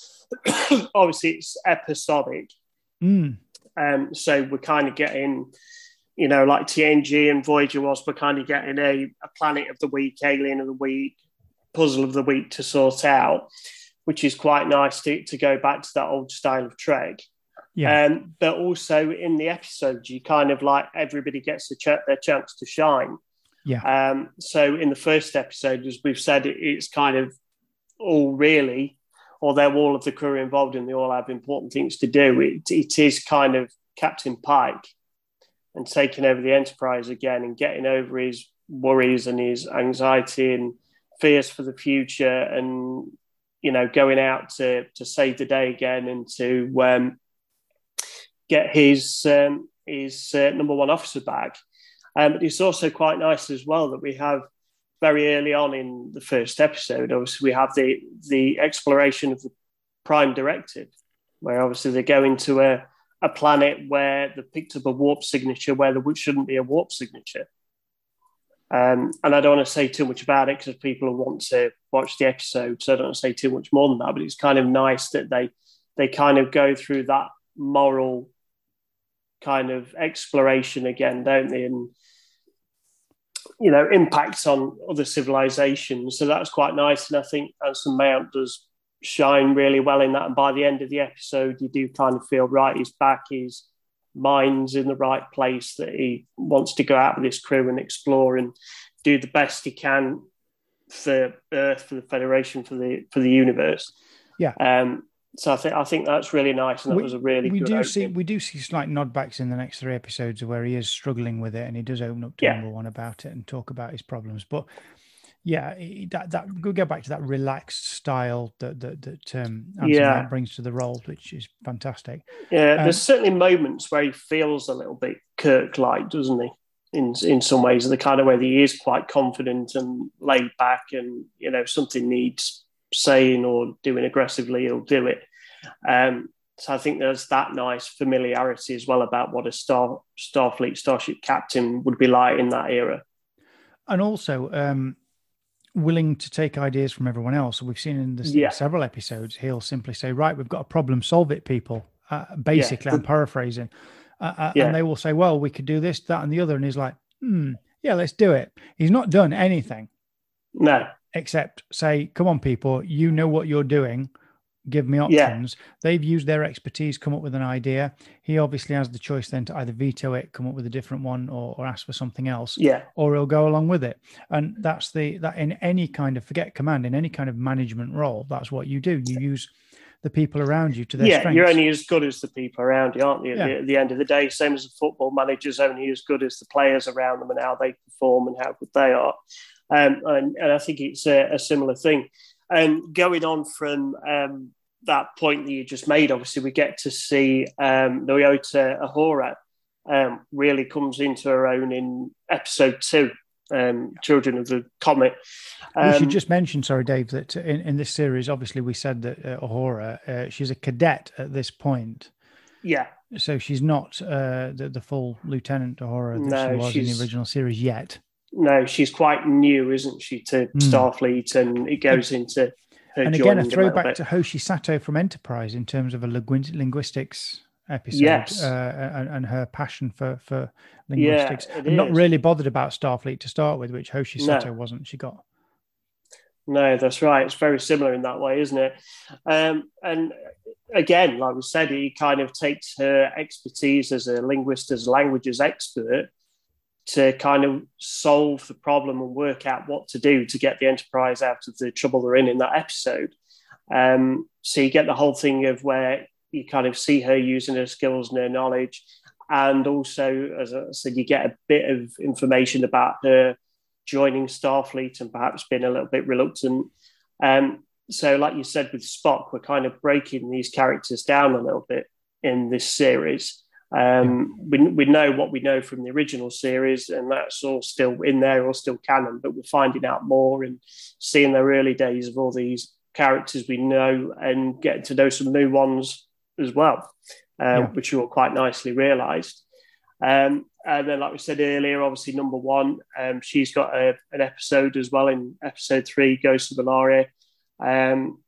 Obviously, it's episodic. Mm. Um, so we're kind of getting, you know, like TNG and Voyager was, we're kind of getting a, a planet of the week, alien of the week, puzzle of the week to sort out, which is quite nice to, to go back to that old style of Trek. Yeah. Um, but also in the episodes, you kind of like everybody gets a, ch- a chance to shine. Yeah. Um, so in the first episode, as we've said, it, it's kind of all really, although all of the crew involved and they all have important things to do, it, it is kind of Captain Pike and taking over the Enterprise again and getting over his worries and his anxiety and fears for the future and you know going out to to save the day again and to um, get his um, his uh, number one officer back. Um, but it's also quite nice as well that we have very early on in the first episode. Obviously, we have the the exploration of the Prime Directive, where obviously they go into a a planet where they picked up a warp signature where there shouldn't be a warp signature. Um, and I don't want to say too much about it because people want to watch the episode, so I don't want to say too much more than that. But it's kind of nice that they they kind of go through that moral kind of exploration again, don't they? And you know, impacts on other civilizations. So that's quite nice. And I think Anson Mount does shine really well in that. And by the end of the episode, you do kind of feel right, he's back, his mind's in the right place, that he wants to go out with his crew and explore and do the best he can for Earth, for the Federation, for the for the universe. Yeah. Um, so I think I think that's really nice, and that we, was a really good we do opening. see we do see slight nodbacks in the next three episodes where he is struggling with it, and he does open up to yeah. number one about it and talk about his problems. But yeah, that that we go back to that relaxed style that that that um, yeah. brings to the role, which is fantastic. Yeah, um, there's certainly moments where he feels a little bit Kirk-like, doesn't he? In in some ways, the kind of way that he is quite confident and laid back, and you know something needs saying or doing aggressively, he'll do it. Um, so I think there's that nice familiarity as well about what a Star Starfleet Starship captain would be like in that era. And also, um, willing to take ideas from everyone else. We've seen in, this, yeah. several episodes, he'll simply say, "Right, we've got a problem, solve it, people." Uh, basically, yeah. I'm paraphrasing, uh, uh, yeah. and they will say, "Well, we could do this, that, and the other," and he's like, "Hmm, yeah, let's do it." He's not done anything, no, except say, "Come on, people, you know what you're doing give me options. Yeah. They've used their expertise, come up with an idea. He obviously has the choice then to either veto it, come up with a different one, or, or ask for something else. Yeah. Or he'll go along with it. And that's the that in any kind of forget command, in any kind of management role, that's what you do. You use the people around you to their yeah, strengths. you're only as good as the people around you, aren't you? Yeah. At, the, at the end of the day, same as a football manager's only as good as the players around them and how they perform and how good they are. Um, and, and I think it's a, a similar thing. And going on from um, that point that you just made, obviously, we get to see um, Nyota Uhura um, really comes into her own in episode two, um, Children of the Comet. we should um, just mention, sorry, Dave, that in, in this series, obviously, we said that uh, Uhura, uh, she's a cadet at this point. Yeah. So she's not uh, the, the full Lieutenant Uhura that no, she was in the original series yet. No, she's quite new, isn't she, to mm. Starfleet, and it goes into and again, a throwback to Hoshi Sato from Enterprise in terms of a linguistics episode yes. uh, and, and, her passion for for linguistics. Yeah, not really bothered about Starfleet to start with, which Hoshi Sato no. wasn't. She got. No, that's right. It's very similar in that way, isn't it? Um, and again, like we said, he kind of takes her expertise as a linguist, as a languages expert, to kind of solve the problem and work out what to do to get the enterprise out of the trouble they're in in that episode. Um, so you get the whole thing of where you kind of see her using her skills and her knowledge. And also, as I said, you get a bit of information about her joining Starfleet and perhaps being a little bit reluctant. Um, so, like you said with Spock, we're kind of breaking these characters down a little bit in this series. Um, we, we know what we know from the original series, and that's all still in there or still canon, but we're finding out more and seeing the early days of all these characters we know and getting to know some new ones as well, um, yeah. which are all quite nicely realised. Um, and then, like we said earlier, obviously, number one, um, she's got a, an episode as well in episode three, Ghost of Illyria. Um,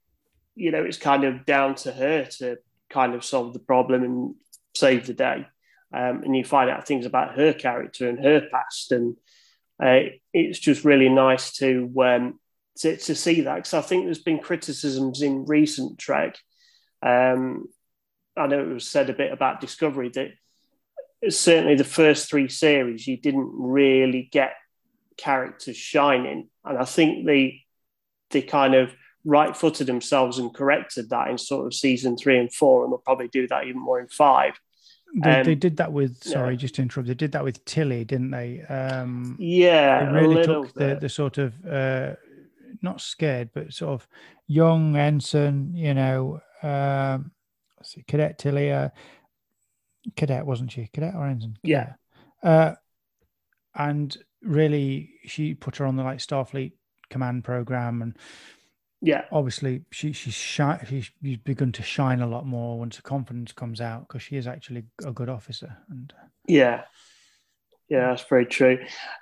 you know, it's kind of down to her to kind of solve the problem and save the day. Um, and you find out things about her character and her past. And uh, it's just really nice to um, to, to see that because I think there's been criticisms in recent Trek. Um, I know it was said a bit about Discovery that certainly the first three series you didn't really get characters shining, and I think they they kind of right footed themselves and corrected that in sort of season three and four, and they'll probably do that even more in five. They, um, they did that with sorry, yeah. just to interrupt. They did that with Tilly, didn't they? Um, yeah, they really took the, the sort of uh, not scared, but sort of young ensign, you know, um, see, Cadet Tilly, uh, Cadet wasn't she? Cadet or ensign? Yeah. Uh, and really, she put her on the like Starfleet command program and yeah. Obviously she she's shy she's, she's begun to shine a lot more once her confidence comes out because she is actually a good officer and uh, yeah. Yeah that's very true.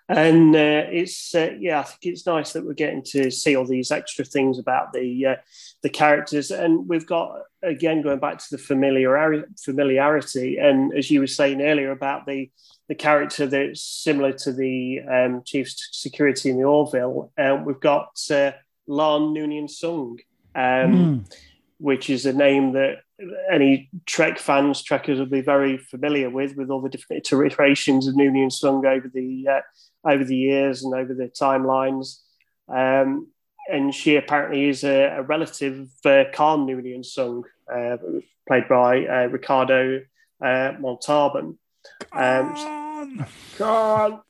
And uh, it's uh, yeah i think it's nice that we're getting to see all these extra things about the uh, the characters. And we've got again going back to the familiar familiarity and as you were saying earlier about the the character that's similar to the um, chief security in the orville uh, we've got La'an Noonien Soong, um, mm. which is a name that any Trek fans, Trekkers will be very familiar with, with all the different iterations of Noonien Soong over the uh, over the years and over the timelines. Um, and she apparently is a, a relative of uh, Khan Noonien Soong, uh, played by uh, Ricardo uh, Montalban. Um, Khan.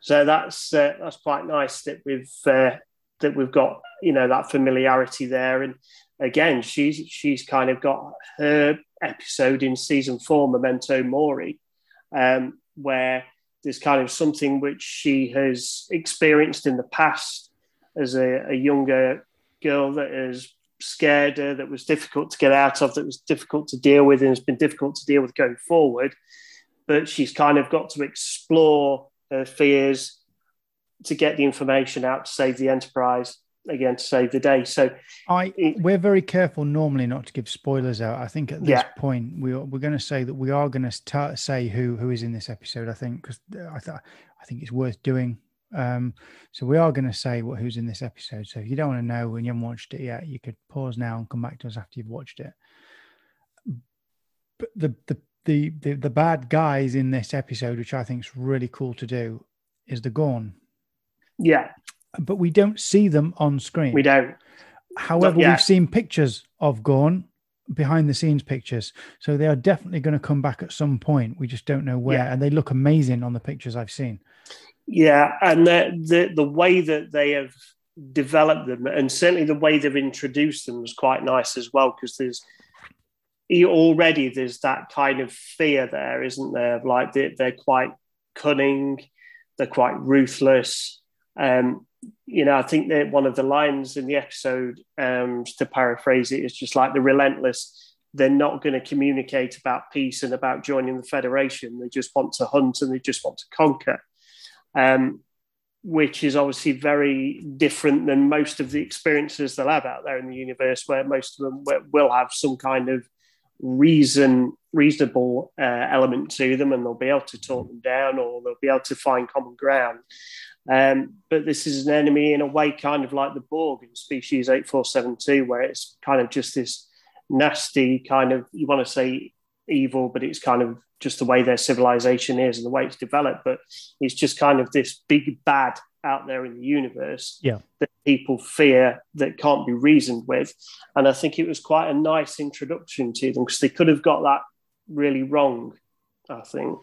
So that's uh, that's quite nice that we've uh, that we've got you know that familiarity there. And again she's she's kind of got her episode in season four memento mori um, where there's kind of something which she has experienced in the past as a, a younger girl that is scared her that was difficult to get out of that was difficult to deal with and has been difficult to deal with going forward. But she's kind of got to explore her fears to get the information out to save the enterprise again to save the day. So I we're very careful normally not to give spoilers out. I think at this yeah. point we are, we're going to say that we are going to say who who is in this episode. I think because I thought I think it's worth doing. Um, so we are going to say what who's in this episode. So if you don't want to know and you haven't watched it yet, you could pause now and come back to us after you've watched it. But the the the the, the bad guys in this episode, which I think is really cool to do, is the Gorn. Yeah. But we don't see them on screen. We don't. However, we've seen pictures of Gorn, behind the scenes pictures. So they are definitely going to come back at some point. We just don't know where. Yeah. And they look amazing on the pictures I've seen. Yeah. And the, the, the way that they have developed them, and certainly the way they've introduced them was quite nice as well, because there's already there's that kind of fear there, isn't there? Like they're, they're quite cunning, they're quite ruthless. Um, you know, I think that one of the lines in the episode, um, to paraphrase it, is just like the relentless. They're not going to communicate about peace and about joining the federation. They just want to hunt and they just want to conquer, um, which is obviously very different than most of the experiences they'll have out there in the universe, where most of them will have some kind of reason, reasonable uh, element to them, and they'll be able to talk them down or they'll be able to find common ground. Um, but this is an enemy in a way, kind of like the Borg in species 8472, where it's kind of just this nasty kind of, you want to say evil, but it's kind of just the way their civilization is and the way it's developed. But it's just kind of this big bad out there in the universe yeah. that people fear that can't be reasoned with. And I think it was quite a nice introduction to them because they could have got that really wrong, I think.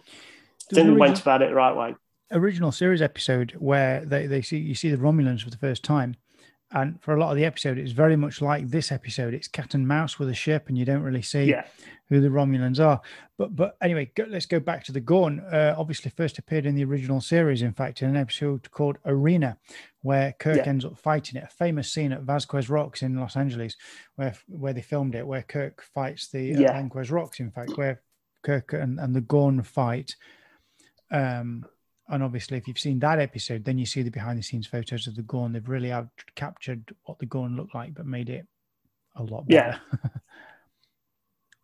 Didn't went about it the right way original series episode where they, they see you see the Romulans for the first time. And for a lot of the episode, it's very much like this episode. It's cat and mouse with a ship, and you don't really see yeah. who the Romulans are. But but anyway, go, let's go back to the Gorn. Uh, obviously, first appeared in the original series. In fact, in an episode called Arena, where Kirk yeah. ends up fighting it. A famous scene at Vasquez Rocks in Los Angeles, where where they filmed it, where Kirk fights the uh, yeah. Vasquez Rocks. In fact, where Kirk and, and the Gorn fight. Um, and obviously, if you've seen that episode, then you see the behind the scenes photos of the Gorn. They've really out- captured what the Gorn looked like, but made it a lot better. Yeah.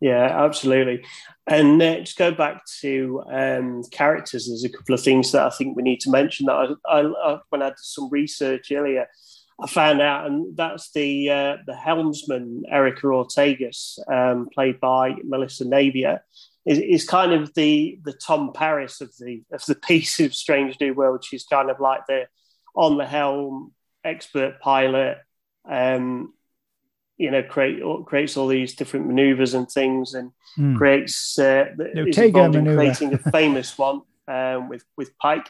yeah, absolutely. And uh, just go back to um, characters. There's a couple of things that I think we need to mention that I, I, I, when I did some research earlier, I found out, and that's the uh, the helmsman Erica Ortegas, um, played by Melissa Navia, is, is kind of the the Tom Paris of the of the piece of Strange New World. She's kind of like the on the helm expert pilot. Um, you know, create creates all these different maneuvers and things, and mm. creates uh, is involved in creating a famous one um, with with Pike.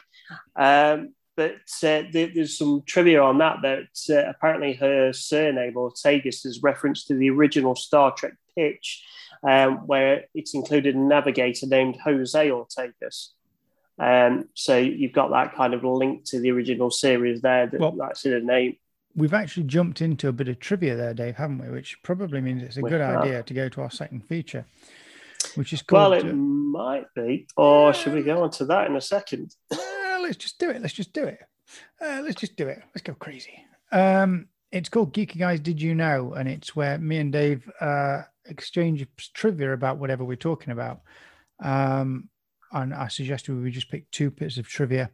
Um, but uh, there's some trivia on that that uh, apparently her surname or Ortegas is reference to the original Star Trek pitch, um, where it's included a navigator named Jose Ortegas. Um, so you've got that kind of link to the original series there. That, well, that's in a name. We've actually jumped into a bit of trivia there, Dave, haven't we? Which probably means it's a good idea to go to our second feature, which is called. Well, it uh, might be. Or should we go on to that in a second? let's just do it. Let's just do it. Uh, let's just do it. Let's go crazy. Um, it's called Geeky Guys Did You Know? And it's where me and Dave uh, exchange trivia about whatever we're talking about. Um, and I suggested we just pick two bits of trivia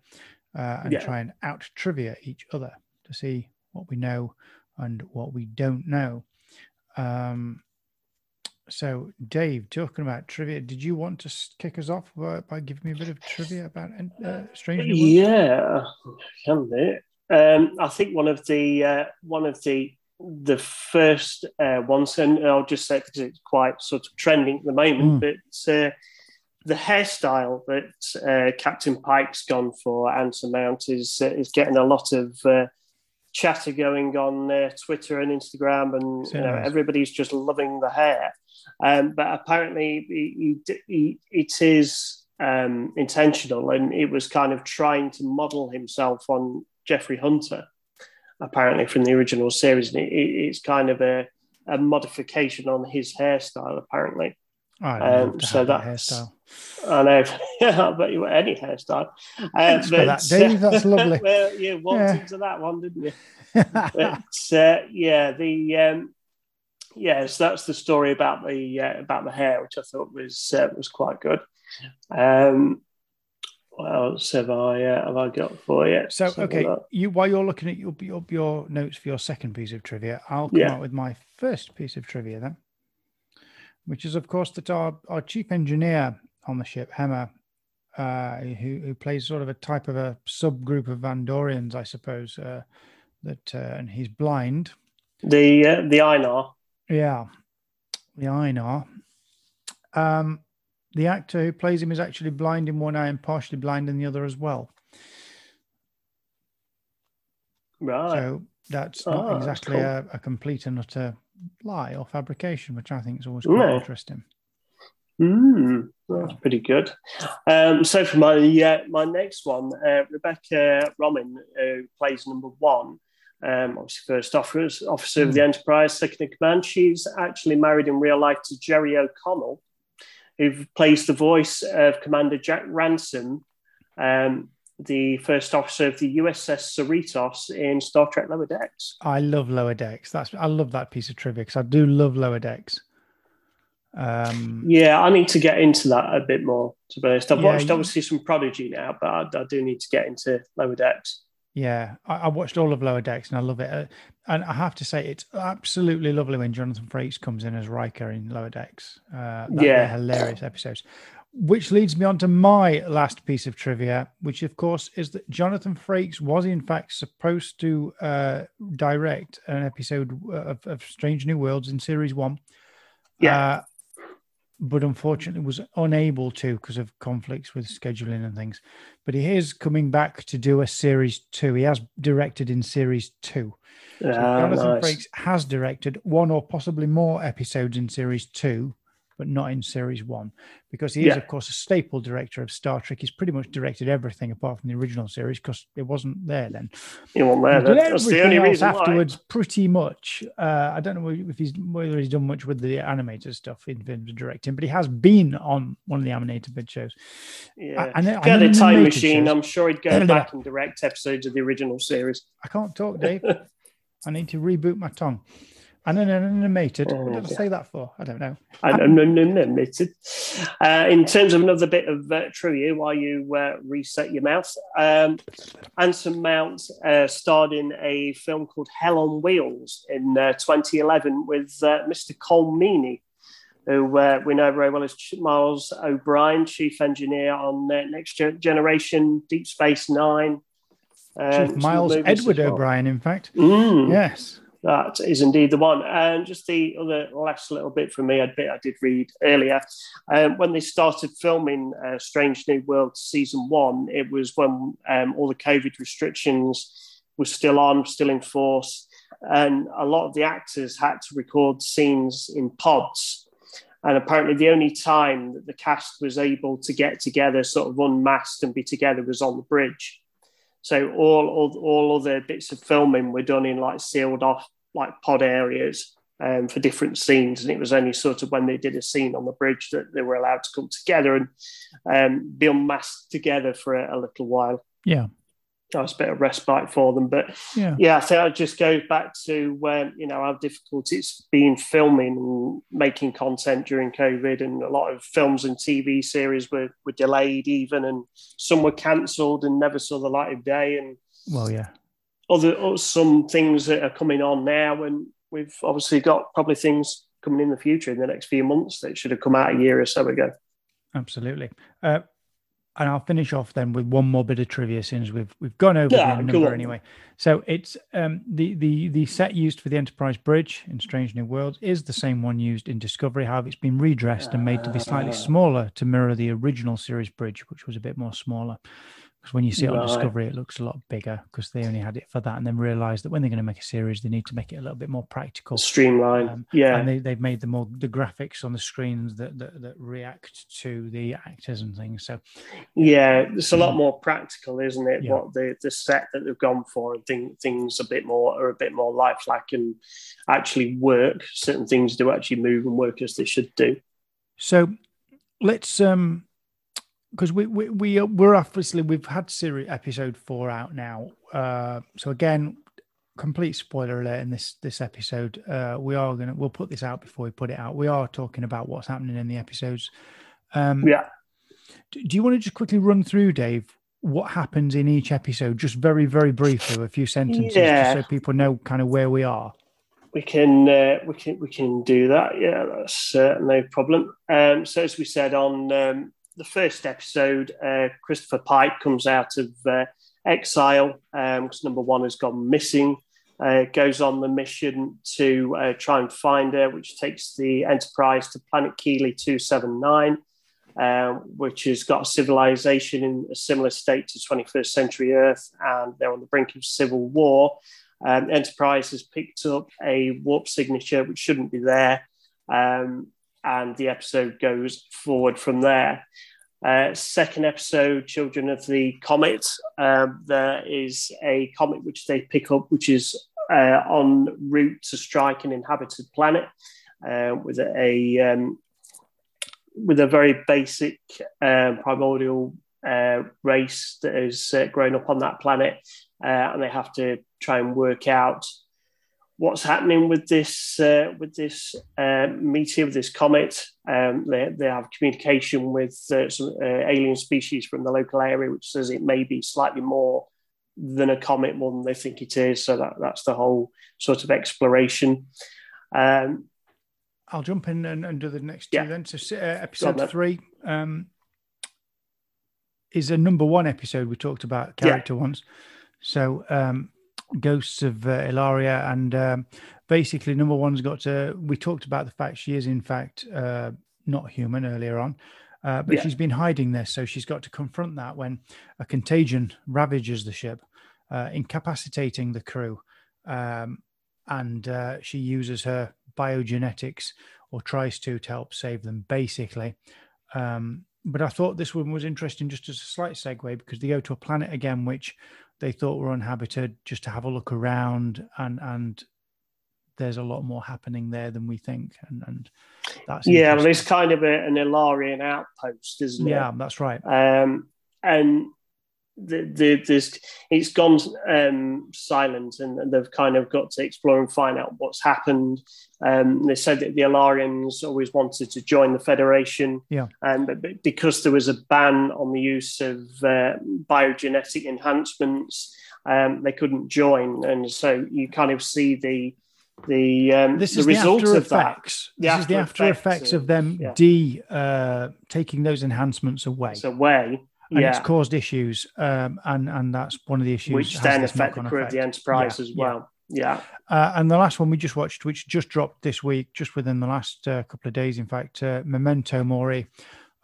uh, and yeah. try and out trivia each other to see what we know and what we don't know. Um, so, Dave, talking about trivia, did you want to kick us off by, by giving me a bit of trivia about uh, Strange New World? Yeah, can do. Um, I think one of the uh, one of the the first uh, ones, and I'll just say because it's quite sort of trending at the moment, mm. but uh, the hairstyle that uh, Captain Pike's gone for Anson Mount is uh, is getting a lot of uh, chatter going on uh, Twitter and Instagram, and you know, everybody's just loving the hair. Um, but apparently, he, he, it is um, intentional, and it was kind of trying to model himself on Jeffrey Hunter, apparently from the original series. And it, it's kind of a, a modification on his hairstyle, apparently. Um, so that hairstyle. I know, yeah, I bet you any hairstyle. Um, Thanks but, for that, Dave. That's lovely. well, you walked yeah. into that one, didn't you? but uh, yeah, the um, yes, that's the story about the uh, about the hair, which I thought was uh, was quite good. Um, what else have I uh, have I got for you? So okay, you while you're looking at your, your, your notes for your second piece of trivia, I'll come yeah. out with my first piece of trivia then, which is of course that our our chief engineer on the ship, Hemmer, uh, who who plays sort of a type of a subgroup of Andorians, I suppose. Uh, that uh, and he's blind. The uh, the Aenar. Yeah, the Aenar. Um, the actor who plays him is actually blind in one eye and partially blind in the other as well. Right. So that's oh, not exactly that's cool. a, a, complete and utter lie or fabrication, which I think is always quite interesting. Mm, that's pretty good. Um, so for my uh, my next one, uh, Rebecca Romijn, who plays number one, um, obviously first officer, officer mm. of the hmm. Enterprise, second in command. She's actually married in real life to Jerry O'Connell, who plays the voice of Commander Jack Ransom, um, the first officer of the USS Cerritos in Star Trek Lower Decks. I love Lower Decks. That's I love that piece of trivia because I do love Lower Decks. Um, yeah, I need to get into that a bit more. To be honest, I've yeah, watched obviously some Prodigy now, but I, I do need to get into Lower Decks. Yeah, I, I, watched all of Lower Decks and I love it. Uh, and I have to say, it's absolutely lovely when Jonathan Frakes comes in as Riker in Lower Decks. Uh, yeah, hilarious episodes. Which leads me on to my last piece of trivia, which of course is that Jonathan Frakes was in fact supposed to uh, direct an episode of, of, Strange New Worlds in series one. Yeah. But unfortunately was unable to because of conflicts with scheduling and things. But he is coming back to do a series two. He has directed in series two. So ah, Jonathan nice. Frakes has directed one or possibly more episodes in series two but not in series one because he is, of course, a staple director of Star Trek. He's pretty much directed everything apart from the original series because it wasn't there then. He wasn't there. That's the only reason afterwards. Why. Pretty much. Uh, I don't know if he's whether he's done much with the animated stuff in terms of directing, but he has been on one of the animated shows. Yeah, I, I, had a time machine. Shows. I'm sure he'd go back and direct episodes of the original series. I can't talk, Dave. I need to reboot my tongue. And an animated. What did I say that for? I don't know. Animated. Uh, in terms of another bit of uh, trivia, while you uh, reset your mouse, um, Anson Mount uh, starred in a film called Hell on Wheels in uh, 2011 with uh, Mr. Colm Meaney, who we know very well as Miles O'Brien, chief engineer on Next Generation, Deep Space Nine. Chief Miles Edward well. O'Brien, in fact. Mm. Yes that is indeed the one. And just the other last little bit from me, a bit I did read earlier. Um, when they started filming uh, Strange New World season one, it was when um, all the COVID restrictions were still on, still in force. And a lot of the actors had to record scenes in pods. And apparently, the only time that the cast was able to get together, sort of unmasked and be together, was on the bridge. So all, all all other bits of filming were done in like sealed off like pod areas um, for different scenes, and it was only sort of when they did a scene on the bridge that they were allowed to come together and um, be unmasked together for a, a little while. Yeah, a bit of respite for them. But yeah, yeah I think it just goes back to um, you know how difficult it's been filming and making content during COVID, and a lot of films and TV series were were delayed even, and some were cancelled and never saw the light of day. And well, yeah, other some things that are coming on now, and we've obviously got probably things coming in the future in the next few months that should have come out a year or so ago. Absolutely. Uh, and I'll finish off then with one more bit of trivia since we've we've gone over yeah, the number anyway. So it's um, the the the set used for the Enterprise bridge in Strange New Worlds is the same one used in Discovery. However, it's been redressed and made to be slightly ah. smaller to mirror the original series bridge, which was a bit more smaller. Because when you see it on Discovery, it looks a lot bigger because they only had it for that, and then realised that when they're going to make a series, they need to make it a little bit more practical, streamlined. Um, yeah, and they, they've made the more the graphics on the screens that, that, that react to the actors and things. So yeah, it's a lot more practical, isn't it? Yeah. What the the set that they've gone for, and think, things a bit more are a bit more lifelike and actually work. Certain things do actually move and work as they should do. So let's um because we we we we're obviously we've had series episode four out now. Uh, so again, complete spoiler alert in this this episode. Uh, we are gonna we'll put this out before we put it out. We are talking about what's happening in the episodes. Um, yeah. Do, do you want to just quickly run through, Dave, what happens in each episode, just very very briefly, a few sentences, yeah. so people know kind of where we are? We can uh, we can we can do that. Yeah, that's uh, no problem. Um, so as we said on um, the first episode, uh, Christopher Pike comes out of uh, exile because um, number one has gone missing. Uh, goes on the mission to uh, try and find her, which takes the Enterprise to planet Kiley 279, um, which has got a civilization in a similar state to 21st century Earth, and they're on the brink of civil war. Um, Enterprise has picked up a warp signature which shouldn't be there. Um, and the episode goes forward from there. Uh, second episode, Children of the Comet. Um, there is a comet which they pick up, which is uh, en route to strike an inhabited planet uh, with a um, with a very basic um, primordial uh, race that has uh, grown up on that planet, and they have to try and work out what's happening with this uh, with this uh, meteor, with this comet. Um, they, they have communication with uh, some uh, alien species from the local area, which says it may be slightly more than a comet, more than they think it is. So that, that's the whole sort of exploration. Um, I'll jump in and, and do the next two yeah. then. So uh, episode three um, is a number one episode. We talked about character yeah. once. So um, Ghosts of uh, Illyria, and um, basically, number one's got to. We talked about the fact she is in fact uh, not human earlier on, uh, but yeah. she's been hiding this, so she's got to confront that when a contagion ravages the ship, uh, incapacitating the crew, um, and uh, she uses her biogenetics or tries to to help save them, basically. Um, but I thought this one was interesting just as a slight segue because they go to a planet again, which they thought were uninhabited just to have a look around and and there's a lot more happening there than we think and and that's yeah well it's kind of a, an Illyrian outpost isn't it? Yeah that's right. Um and the, the, there's it's gone um, silent, and they've kind of got to explore and find out what's happened. Um, they said that the Illyrians always wanted to join the Federation, yeah, and um, because there was a ban on the use of uh, biogenetic enhancements, um, they couldn't join, and so you kind of see the the um, this is the, of effects. That. This after is the after effects, effects of, of them yeah. de uh, taking those enhancements away. It's away, and yeah. it's caused issues, um, and and that's one of the issues which then affect the crew of the enterprise yeah. as well. Yeah. Uh, and the last one we just watched, which just dropped this week, just within the last uh, couple of days, in fact, uh, Memento Mori.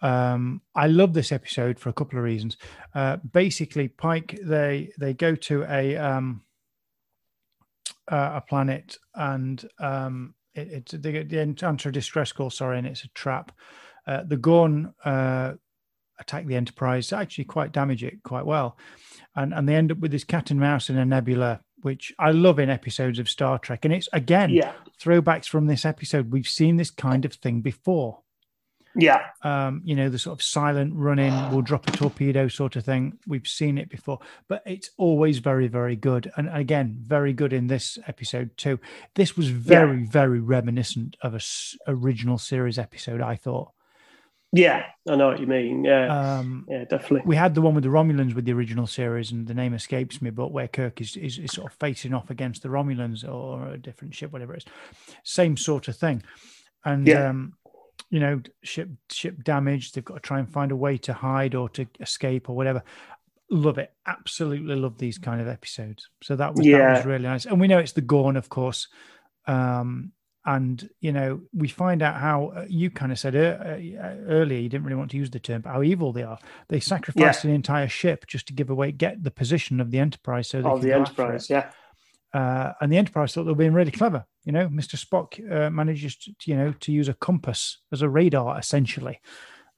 Um, I love this episode for a couple of reasons. Uh, basically, Pike they they go to a um, uh, a planet and um, it, it's they, answer a distress call. Sorry, and it's a trap. Uh, the Gorn attack the Enterprise, actually quite damage it quite well. And and they end up with this cat and mouse in a nebula, which I love in episodes of Star Trek. And it's again yeah. throwbacks from this episode. We've seen this kind of thing before. Yeah. Um, you know, the sort of silent run in, we'll drop a torpedo sort of thing. We've seen it before, but it's always very, very good. And again, very good in this episode too. This was very, yeah. very reminiscent of a s- original series episode, I thought. Yeah, I know what you mean. Yeah, um, yeah, definitely. We had the one with the Romulans with the original series, and the name escapes me, but where Kirk is, is, is sort of facing off against the Romulans or a different ship, whatever it is. Same sort of thing. And yeah. um, you know, ship ship damaged. They've got to try and find a way to hide or to escape or whatever. Love it. Absolutely love these kind of episodes. So that was yeah. that was really nice. And we know it's the Gorn, of course. Um, and you know we find out how uh, you kind of said uh, uh, earlier you didn't really want to use the term but how evil they are. They sacrificed yeah. an entire ship just to give away get the position of the enterprise so they of the enterprise yeah. Uh, and the enterprise thought they were being really clever you know. Mr spock uh, manages to you know to use a compass as a radar essentially.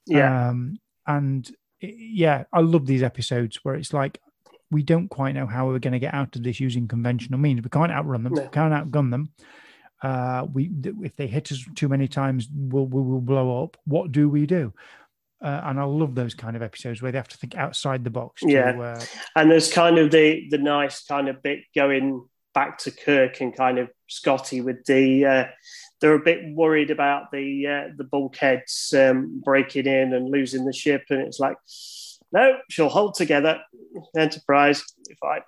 Yeah. Um, and yeah i love these episodes where it's like we don't quite know how we're going to get out of this using conventional means. We can't outrun them. No. we can't outgun them uh, we if they hit us too many times, we'll, we will blow up. What do we do? Uh, and I love those kind of episodes where they have to think outside the box. To, yeah, uh, and there's kind of the the nice kind of bit going back to Kirk and kind of Scotty with the. Uh, they're a bit worried about the uh, the bulkheads um, breaking in and losing the ship, and it's like, no, she'll hold together. Enterprise, if I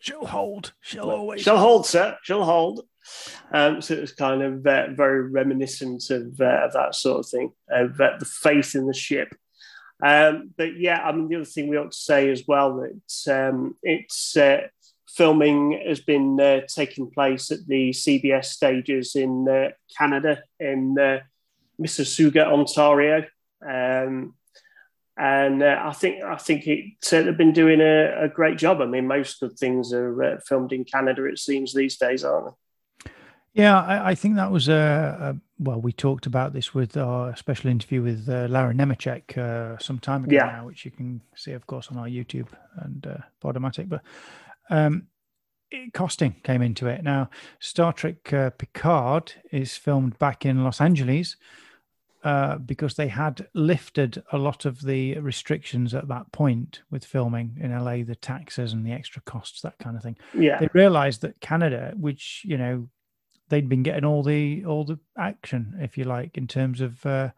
She'll hold. She'll always. She'll hold, sir. She'll hold. Um, so it was kind of uh, very reminiscent of, uh, of, that sort of thing, of uh, the faith in the ship. Um, but yeah, I mean, the other thing we ought to say as well that um, it's uh, filming has been uh, taking place at the CBS stages in uh, Canada, in Mississauga, Ontario. Um, and uh, I think I think it, uh, they've been doing a, a, great job. I mean, most good things are uh, filmed in Canada. It seems these days, aren't they? Yeah, I, I think that was a, a, well. We talked about this with our special interview with uh, Larry Nemecek uh, some time ago yeah. now, which you can see, of course, on our YouTube and uh, Podomatic. But um, it, costing came into it. Now, Star Trek uh, Picard is filmed back in Los Angeles uh, because they had lifted a lot of the restrictions at that point with filming in LA, the taxes and the extra costs, that kind of thing. Yeah, they realized that Canada, which you know they'd been getting all the all the action, if you like, in terms of uh,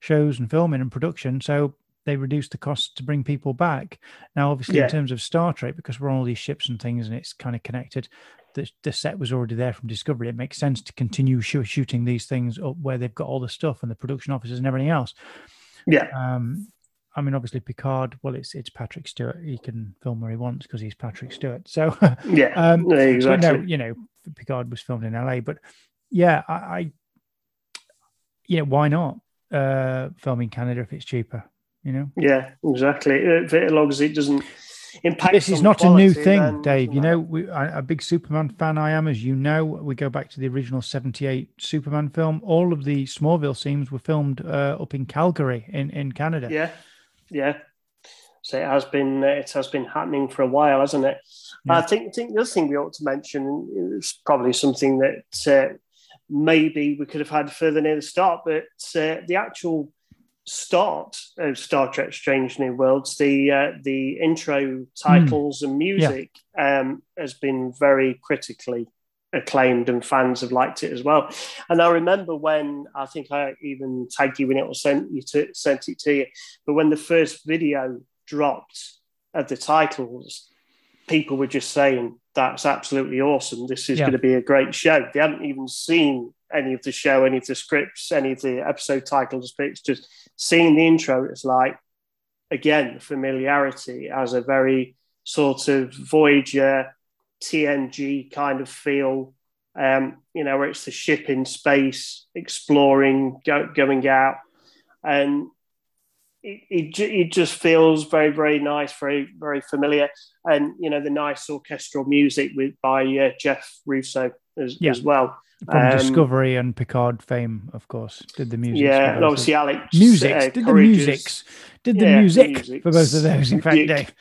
shows and filming and production. So they reduced the costs to bring people back. Now, obviously, yeah. in terms of Star Trek, because we're on all these ships and things, and it's kind of connected. The, the set was already there from Discovery. It makes sense to continue sh- shooting these things up where they've got all the stuff and the production offices and everything else. Yeah. Um, I mean, obviously Picard. Well, it's it's Patrick Stewart. He can film where he wants because he's Patrick Stewart. So yeah, um, exactly. No, you know, Picard was filmed in LA, but yeah, I, I you know, why not uh, film in Canada if it's cheaper? You know. Yeah, exactly. If it, as it doesn't impact. This is not quality, a new thing, Dave. You know, we, a big Superman fan I am, as you know. We go back to the original '78 Superman film. All of the Smallville scenes were filmed uh, up in Calgary, in in Canada. Yeah, yeah. So it has been it has been happening for a while, hasn't it? Yeah. I think, think the other thing we ought to mention is probably something that uh, maybe we could have had further near the start, but uh, the actual start of Star Trek: Strange New Worlds, the uh, the intro titles mm. and music yeah. um, has been very critically acclaimed, and fans have liked it as well. And I remember when I think I even tagged you when it was sent you to sent it to you, but when the first video dropped of the titles, people were just saying that's absolutely awesome. This is yeah. going to be a great show. They hadn't even seen any of the show, any of the scripts, any of the episode titles, but it's just seeing the intro. It's like again familiarity as a very sort of Voyager TNG kind of feel. Um, you know, where it's the ship in space, exploring, go, going out, and it, it, it, just feels very, very nice, very, very familiar. And, you know, the nice orchestral music with by uh, Jeff Russo as, yeah. as well. From um, Discovery and Picard fame, of course, did the music. Yeah, and obviously Alex. Music, uh, did the musics, did the yeah, music for both of those, in fact, Dave.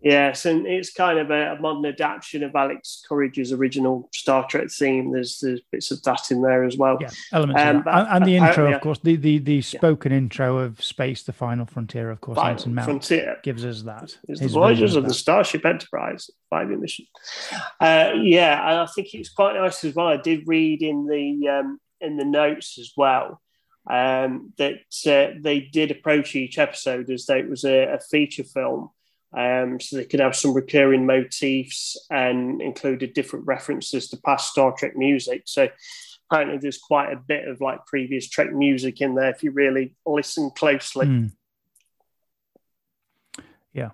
Yes, and it's kind of a, modern adaptation of Alex Courage's original Star Trek theme. There's there's bits of that in there as well. Yeah, elements um, and, and, the intro, of course, the the, the spoken yeah. intro of Space: The Final Frontier, of course, Final Mount Frontier gives us that. It's the Voyagers of, of the Starship Enterprise five mission. Uh, yeah, and I think it's quite nice as well. I did read in the um, in the notes as well um, that uh, they did approach each episode as though it was a, a feature film um, so they could have some recurring motifs and included different references to past Star Trek music. So apparently there's quite a bit of like previous Trek music in there if you really listen closely. Mm. Yeah,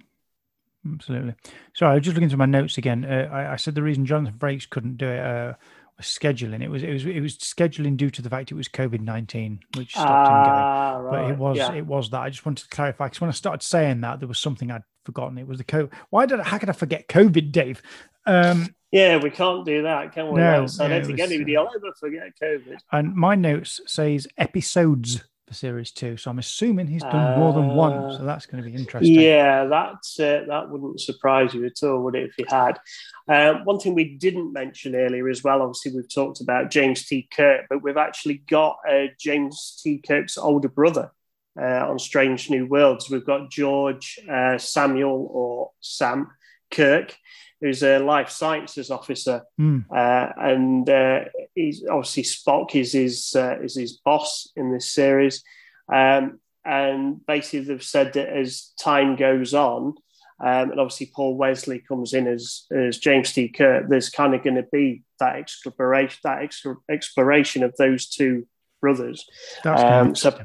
absolutely. Sorry, I was just looking through my notes again. Uh, I, I, said the reason Jonathan Frakes couldn't do it uh, scheduling. It was it was it was scheduling due to the fact it was COVID nineteen, which stopped him going. Right. But it was yeah. it was that. I just wanted to clarify because when I started saying that, there was something I'd forgotten. It was the COVID. Why did I, how could I forget COVID, Dave? Um, yeah, we can't do that, can we? No, so I don't think was, anybody will ever forget COVID. And my notes says episodes for series two. So I'm assuming he's done uh, more than one. Uh, so that's going to be interesting. Yeah, that's uh, that wouldn't surprise you at all, would it? If he had. Uh, one thing we didn't mention earlier as well. Obviously, we've talked about James T. Kirk, but we've actually got uh, James T. Kirk's older brother uh, on Strange New Worlds. We've got George Samuel or Sam Kirk who's a life sciences officer, mm. uh, and uh, he's obviously Spock is his uh, is his boss in this series, um, and basically they've said that as time goes on, um, and obviously Paul Wesley comes in as as James T. Kirk, there's kind of going to be that exploration that exploration of those two brothers. Um, so.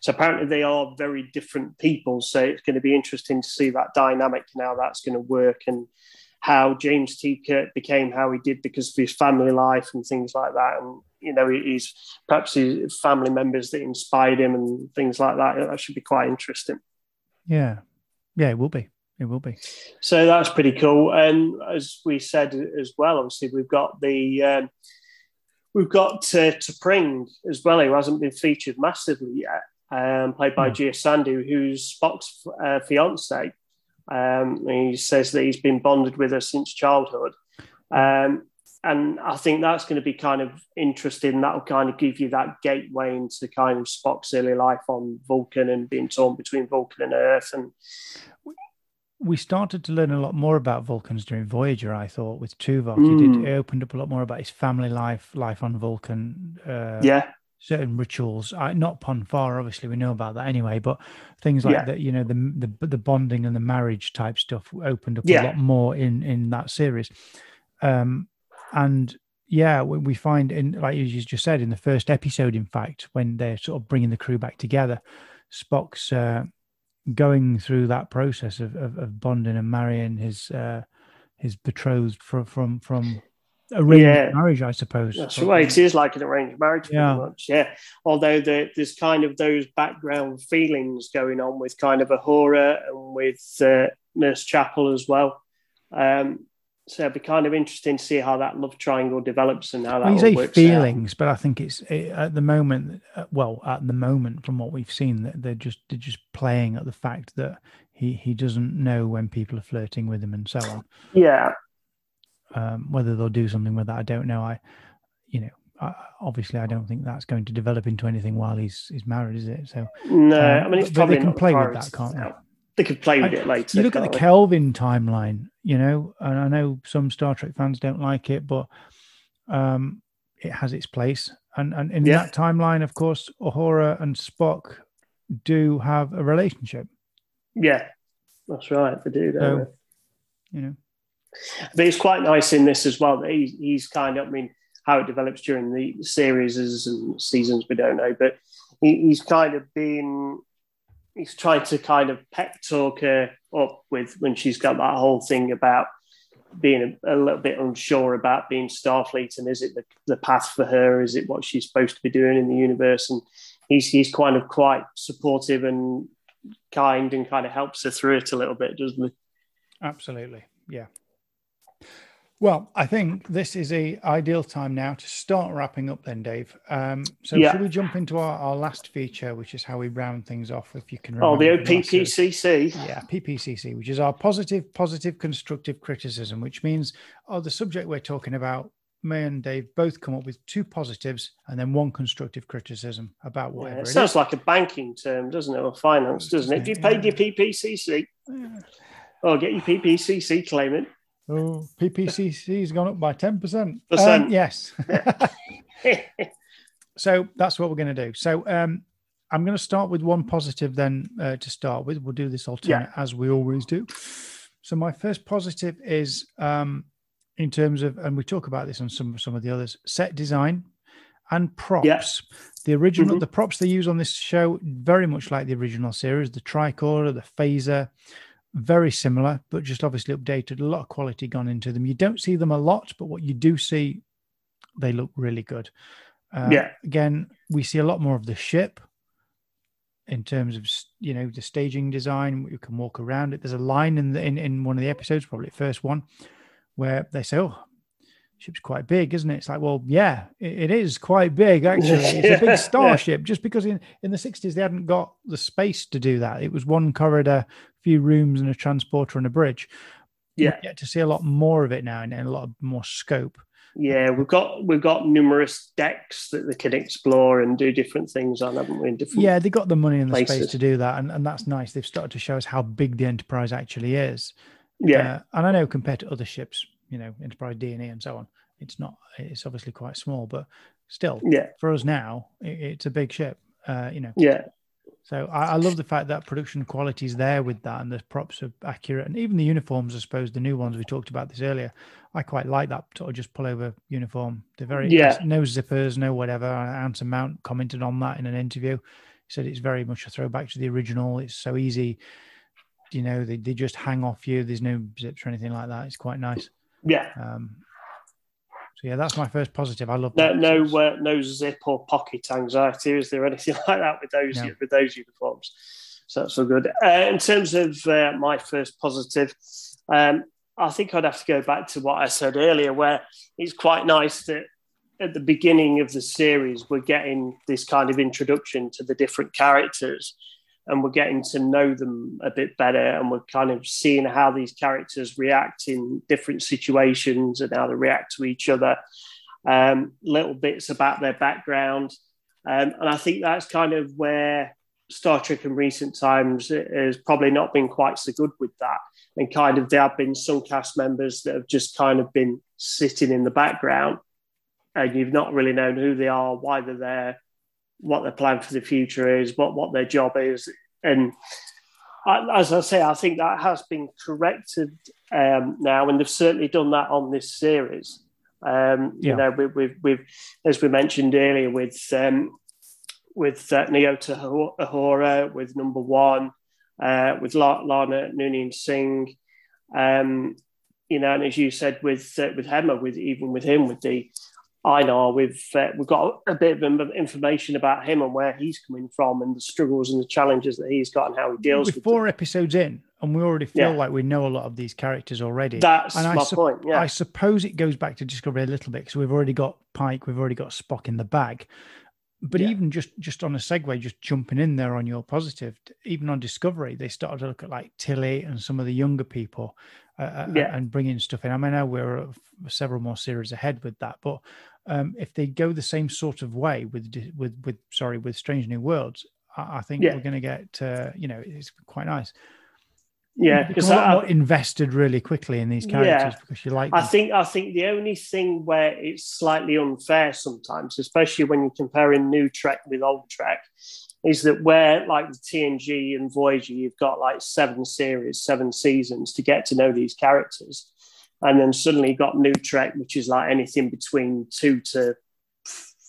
So apparently they are very different people. So it's going to be interesting to see that dynamic and how that's going to work and how James T. Kirk became how he did because of his family life and things like that. And, you know, he's perhaps his family members that inspired him and things like that. That should be quite interesting. Yeah. Yeah, it will be. It will be. So that's pretty cool. And as we said as well, obviously, we've got the. Um, we've got uh, T'Pring as well, who hasn't been featured massively yet, um, played by mm. Gia Sandhu, who's Spock's uh, fiance. Um, he says that he's been bonded with her since childhood. Um, and I think that's going to be kind of interesting. That'll kind of give you that gateway into kind of Spock's early life on Vulcan and being torn between Vulcan and Earth. And we started to learn a lot more about Vulcans during Voyager. I thought with Tuvok, mm. it, did, it opened up a lot more about his family life, life on Vulcan. Uh, yeah, certain rituals. Uh, not Pon farr, obviously, we know about that anyway. But things like yeah. that, you know, the, the the bonding and the marriage type stuff opened up yeah. a lot more in in that series. Um, and yeah, we find in like you just said in the first episode, in fact, when they're sort of bringing the crew back together, Spock's uh, going through that process of, of, of bonding and marrying his uh, his betrothed from from from arranged yeah. marriage, I suppose. That's right. It is like an arranged marriage, yeah. much. Yeah. Although the, there's kind of those background feelings going on with kind of Uhura and with uh, Nurse Chapel as well. Um, so it'd be kind of interesting to see how that love triangle develops and how that. Well, you say feelings, out. but I think it's it, at the moment. Uh, well, at the moment, from what we've seen, that they're just they're just playing at the fact that he he doesn't know when people are flirting with him and so on. Yeah, um, whether they'll do something with that, I don't know. I, you know, obviously, I don't think that's going to develop into anything while he's he's married, is it? So no, um, I mean, it's probably they can play with that, can't they? They could play with I, it later. You look at the Kelvin timeline, you know, and I know some Star Trek fans don't like it, but um, it has its place. And and in yeah. that timeline, of course, Uhura and Spock do have a relationship. Yeah, that's right. They do. So, you know, but it's quite nice in this as well that he, he's kind of. I mean, how it develops during the series and seasons, we don't know, but he, he's kind of been. He's tried to kind of pep talk her up with when she's got that whole thing about being a, a, little bit unsure about being Starfleet and is it the, the path for her? Is it what she's supposed to be doing in the universe? And he's he's kind of quite supportive and kind and kind of helps her through it a little bit, doesn't he? Absolutely, yeah. Well, I think this is a ideal time now to start wrapping up then, Dave. Um, so yeah. should we jump into our, our last feature, which is how we round things off, if you can remember. Oh, the PPCC. Yeah, PPCC, which is our positive, positive, constructive criticism, which means oh, the subject we're talking about, me and Dave both come up with two positives and then one constructive criticism about whatever. Yeah, it, it sounds like a banking term, doesn't it? Or finance, doesn't it? If you paid yeah. your PPCC, yeah. oh, get your PPCC claimant. Oh, PPCC has gone up by 10%. Um, yes. so that's what we're going to do. So um, I'm going to start with one positive then uh, to start with. We'll do this alternate yeah. as we always do. So my first positive is um, in terms of, and we talk about this on some some of the others, set design and props. Yeah. The original, mm-hmm. the props they use on this show, very much like the original series, the tricorder, the phaser, very similar, but just obviously updated. A lot of quality gone into them. You don't see them a lot, but what you do see, they look really good. Uh, yeah. Again, we see a lot more of the ship in terms of you know the staging design. You can walk around it. There's a line in the in, in one of the episodes, probably the first one, where they say, "Oh, ship's quite big, isn't it? It's like, well, yeah, it, it is quite big actually. It's a big starship. yeah. Just because in in the '60s they hadn't got the space to do that. It was one corridor, few rooms, and a transporter and a bridge. Yeah, we get to see a lot more of it now and, and a lot of more scope. Yeah, we've got we've got numerous decks that they can explore and do different things on, haven't we? In different yeah, they got the money and the places. space to do that, and, and that's nice. They've started to show us how big the Enterprise actually is. Yeah, uh, and I know compared to other ships, you know, Enterprise D and E and so on. It's not. It's obviously quite small, but still, yeah. For us now, it, it's a big ship. Uh, you know. Yeah. So I, I, love the fact that production quality is there with that, and the props are accurate, and even the uniforms. I suppose the new ones we talked about this earlier. I quite like that sort of just pull over uniform. They're very yeah. no zippers, no whatever. Anson Mount commented on that in an interview. He said it's very much a throwback to the original. It's so easy you know they, they just hang off you there's no zips or anything like that it's quite nice yeah um so yeah, that's my first positive. I love no that. no uh, no zip or pocket anxiety. Is there anything like that with those no. with those uniforms? So that's all good. Uh, in terms of uh, my first positive, um, I think I'd have to go back to what I said earlier, where it's quite nice that at the beginning of the series we're getting this kind of introduction to the different characters and we're getting to know them a bit better and we're kind of seeing how these characters react in different situations and how they react to each other um, little bits about their background. Um, and i think that's kind of where star trek in recent times has probably not been quite so good with that. And kind of there have been some cast members that have just kind of been sitting in the background and you've not really known who they are why they're there what their plan for the future is, what what their job is, and I, as I say, I think that has been corrected um, now, and they've certainly done that on this series. Um, yeah. You know, we, we've, we've, as we mentioned earlier, with um, with uh, Nyota Uhura, with Number One, uh, with La'an Noonien Singh, um, you know, and as you said with uh, with Hemmer, with even with him, with the I know we've uh, we've got a bit of information about him and where he's coming from and the struggles and the challenges that he's got and how he deals We're with four them. episodes in and we already feel yeah. like we know a lot of these characters already. That's and my su- point. Yeah, I suppose it goes back to Discovery a little bit because we've already got Pike, we've already got Spock in the bag. But yeah. even just just on a segue, just jumping in there on your positive, even on Discovery, they started to look at like Tilly and some of the younger people, uh, uh yeah. and bringing stuff in. I mean, now we're several more series ahead with that, but Um, if they go the same sort of way with with with sorry with Strange New Worlds, I, I think yeah. we're going to get uh, you know it's quite nice. Yeah, because I invested really quickly in these characters yeah, because you like. Them. I think I think the only thing where it's slightly unfair sometimes, especially when you're comparing new Trek with old Trek, is that where like the TNG and Voyager, you've got like seven series, seven seasons to get to know these characters, and then suddenly got new Trek, which is like anything between two to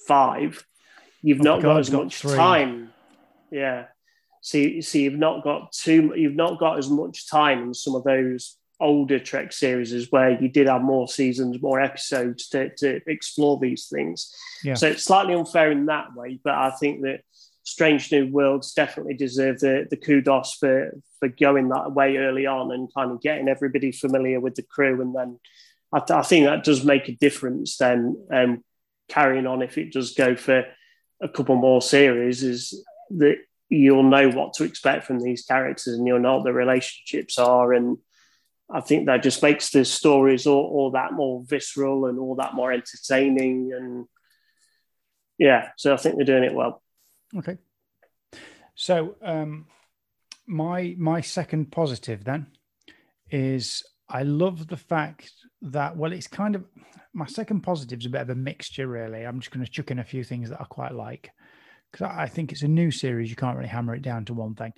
five. You've oh not God, got as got much three. time. Yeah so, so you've not got too you've not got as much time in some of those older Trek series where you did have more seasons, more episodes to, to explore these things. Yeah. So it's slightly unfair in that way, but I think that Strange New Worlds definitely deserve the, the kudos for, for going that way early on and kind of getting everybody familiar with the crew. And then I, th- I think that does make a difference then um, carrying on if it does go for a couple more series is that you'll know what to expect from these characters and you'll know what the relationships are. And I think that just makes the stories all, all that more visceral and all that more entertaining. And yeah so I think they're doing it well okay so um my my second positive then is I love the fact that well it's kind of my second positive is a bit of a mixture really I'm just going to chuck in a few things that I quite like because I think it's a new series. You can't really hammer it down to one thing.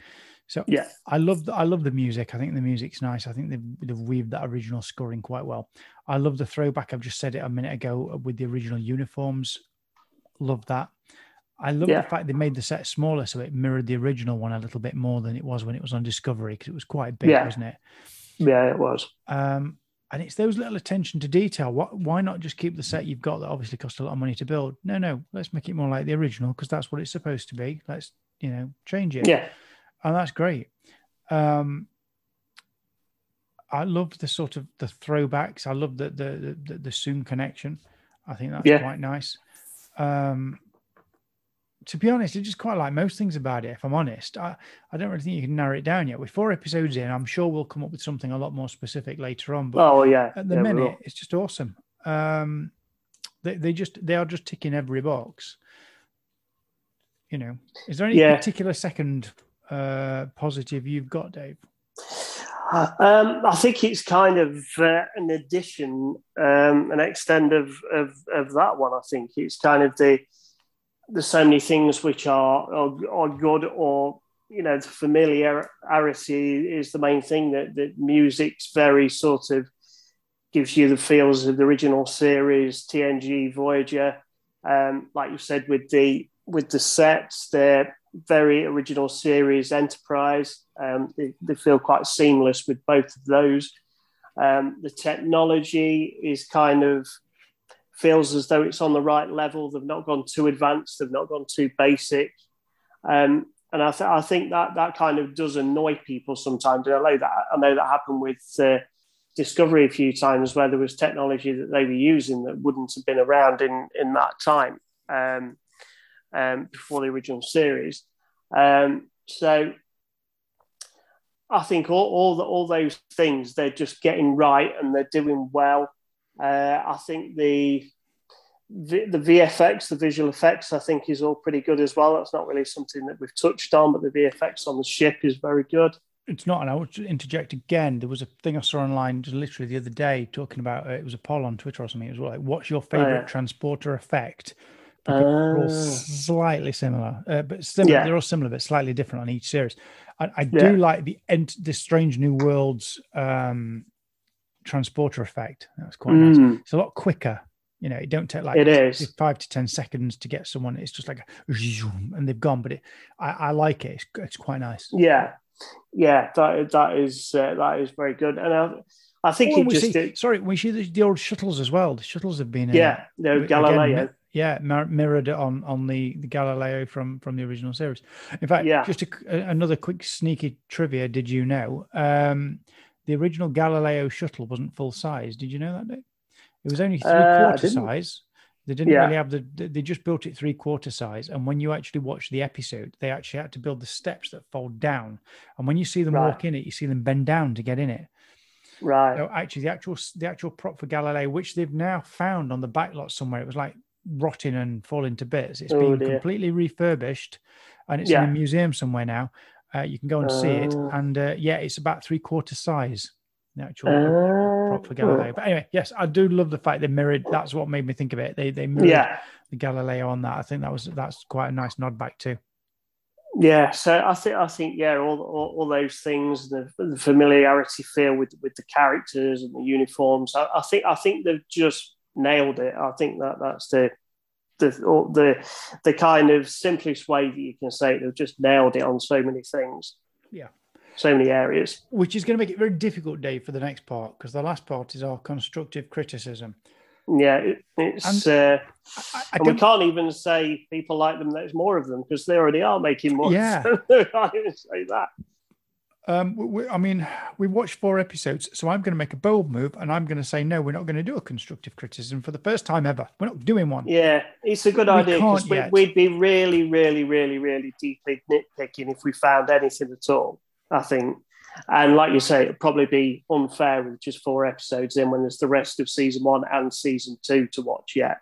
So yeah, I love the, I love the music. I think the music's nice. I think they've, they've weaved that original scoring quite well. I love the throwback. I've just said it a minute ago with the original uniforms. Love that. I love yeah. the fact they made the set smaller so it mirrored the original one a little bit more than it was when it was on Discovery because it was quite big, yeah. wasn't it? Yeah, it was. Um, and it's those little attention to detail. What, why not just keep the set you've got that obviously cost a lot of money to build? No, no, let's make it more like the original because that's what it's supposed to be. Let's, you know, change it. Yeah. And that's great. Um, I love the sort of the throwbacks. I love the the the, the Soong connection. I think that's yeah. quite nice. Um, to be honest, I just quite like most things about it. If I'm honest, I, I don't really think you can narrow it down yet. With four episodes in, I'm sure we'll come up with something a lot more specific later on. But oh yeah, at the yeah, minute, it's just awesome. Um, they they just they are just ticking every box. You know, is there any yeah. particular second uh, positive you've got, Dave? Um, I think it's kind of uh, an addition, um, an extend of, of of that one. I think it's kind of the there's so many things which are, are, are good or you know the familiarity is the main thing that the music's very sort of gives you the feels of the original series TNG Voyager. Um, like you said with the with the sets they're very original series Enterprise. Um, they, they, feel quite seamless with both of those. Um, the technology is kind of feels as though it's on the right level. They've not gone too advanced. They've not gone too basic. Um, and I, th- I, think that that kind of does annoy people sometimes. And I know that I know that happened with uh, Discovery a few times, where there was technology that they were using that wouldn't have been around in in that time um, um, before the original series. Um, so I think all all, the, all those things they're just getting right and they're doing well. Uh, I think the the VFX, the visual effects, I think is all pretty good as well. That's not really something that we've touched on, but the VFX on the ship is very good. It's not, and I would interject again. There was a thing I saw online just literally the other day talking about uh, it was a poll on Twitter or something. It was like, "What's your favorite oh, yeah. transporter effect?" Because uh, they're all ah. slightly similar, uh, but similar. Yeah. They're all similar, but slightly different on each series. I, I do yeah. like the end, the Strange New Worlds um, transporter effect. That's quite mm. nice. It's a lot quicker. You know, it don't take like it is five to ten seconds to get someone. It's just like a and they've gone. But it, I, I like it. It's, it's quite nice. Yeah, yeah. That that is uh, that is very good. And I, I think oh, it just see, sorry. We see the, the, old shuttles as well. The shuttles have been yeah, uh, no Galileo. Again, yeah, mirrored on on the, the Galileo from from the original series. In fact, yeah. just a, another quick sneaky trivia. Did you know? Um, the original Galileo shuttle wasn't full size. Did you know that? It was only three uh, quarter size. They didn't yeah. really have the. They just built it three quarter size, and when you actually watch the episode, they actually had to build the steps that fold down. And when you see them right. walk in it, you see them bend down to get in it. Right. So actually, the actual the actual prop for Galileo, which they've now found on the back lot somewhere, it was like rotting and falling to bits. It's oh, been dear. completely refurbished, and it's yeah. in a museum somewhere now. Uh, you can go and uh, see it, oh. and uh, yeah, it's about three quarter size. The actual prop for. Galileo. But anyway, yes, I do love the fact they mirrored. That's what made me think of it. They they mirrored yeah. the Galileo on that. I think that was that's quite a nice nod back too. Yeah, so I think I think yeah, all all, all those things, the, the, familiarity feel with with the characters and the uniforms. I, I, think I think they've just nailed it. I think that that's the the the the kind of simplest way that you can say it. They've just nailed it on so many things. Yeah, so many areas. Which is going to make it very difficult, Dave, for the next part because the last part is our constructive criticism. Yeah, it, it's. Uh, I, I we can't even say people like them. There's more of them because they already are making more. Yeah, so I can't even say that. Um, we, I mean, we watched four episodes, so I'm going to make a bold move, and I'm going to say no. We're not going to do a constructive criticism for the first time ever. We're not doing one. Yeah, it's a good we idea because we, would be really, really, really, really deeply nitpicking if we found anything at all. I think and like you say, it'd probably be unfair with just four episodes in when there's the rest of season one and season two to watch yet.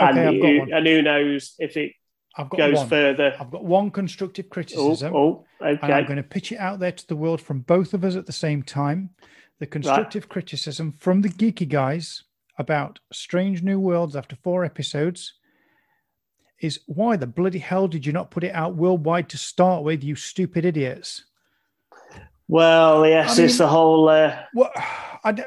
Okay, and, who, and who knows if it I've got goes one. further. I've got one constructive criticism. Oh, oh okay. And I'm going to pitch it out there to the world from both of us at the same time. The constructive right. criticism from the geeky guys about Strange New Worlds after four episodes is why the bloody hell did you not put it out worldwide to start with, you stupid idiots? Well, yes, I mean, it's the whole uh, what,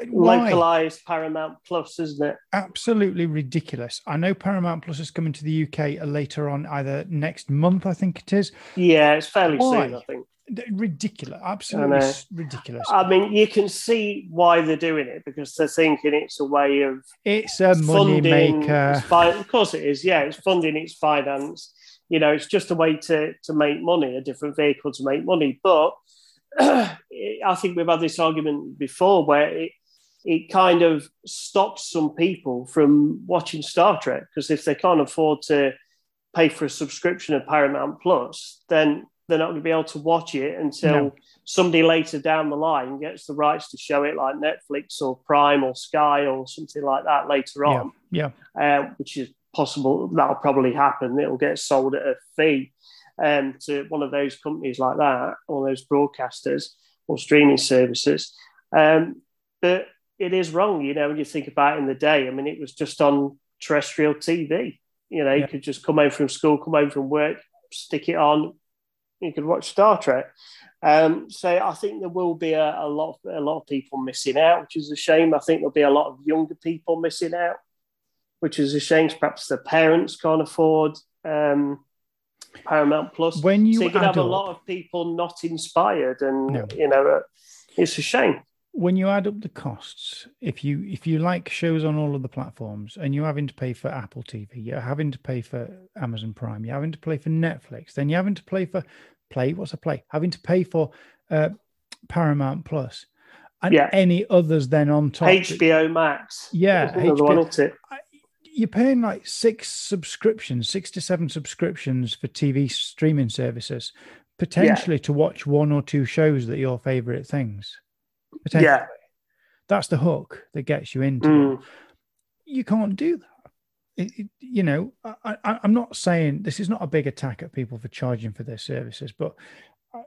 localized Paramount Plus, isn't it? Absolutely ridiculous. I know Paramount Plus is coming to the UK later on, either next month, I think it is. Yeah, it's fairly why? soon, I think. Ridiculous, absolutely I ridiculous. I mean, you can see why they're doing it because they're thinking it's a way of it's a money maker. Fi- of course, it is. Yeah, it's funding its finance. You know, it's just a way to to make money, a different vehicle to make money, but I think we've had this argument before where it, it kind of stops some people from watching Star Trek because if they can't afford to pay for a subscription of Paramount Plus, then they're not going to be able to watch it until no. somebody later down the line gets the rights to show it, like Netflix or Prime or Sky or something like that later on. Yeah, yeah. Uh, which is possible. That'll probably happen. It'll get sold at a fee um, to one of those companies like that, or those broadcasters or streaming services. Um, but it is wrong, you know, when you think about it in the day. I mean, it was just on terrestrial TV. You know, yeah. you could just come home from school, come home from work, stick it on, you could watch Star Trek. Um, so I think there will be a, a, lot, of, a lot of people missing out, which is a shame. I think there'll be a lot of younger people missing out, which is a shame. Perhaps their parents can't afford um, Paramount Plus. When you, so you can have a lot of people not inspired, and no. you know, uh, it's a shame. When you add up the costs, if you if you like shows on all of the platforms, and you're having to pay for Apple TV, you're having to pay for Amazon Prime, you're having to pay for Netflix, then you're having to pay for Play. What's a Play? Having to pay for uh, Paramount Plus and yeah. any others then on top. HBO Max. Yeah, HBO. One, you're paying like six subscriptions, six to seven subscriptions for TV streaming services, potentially yeah. to watch one or two shows that are your favorite things. Yeah, that's the hook that gets you into. Mm. You can't do that. It, it, you know, I, I, I'm not saying this is not a big attack at people for charging for their services, but. I,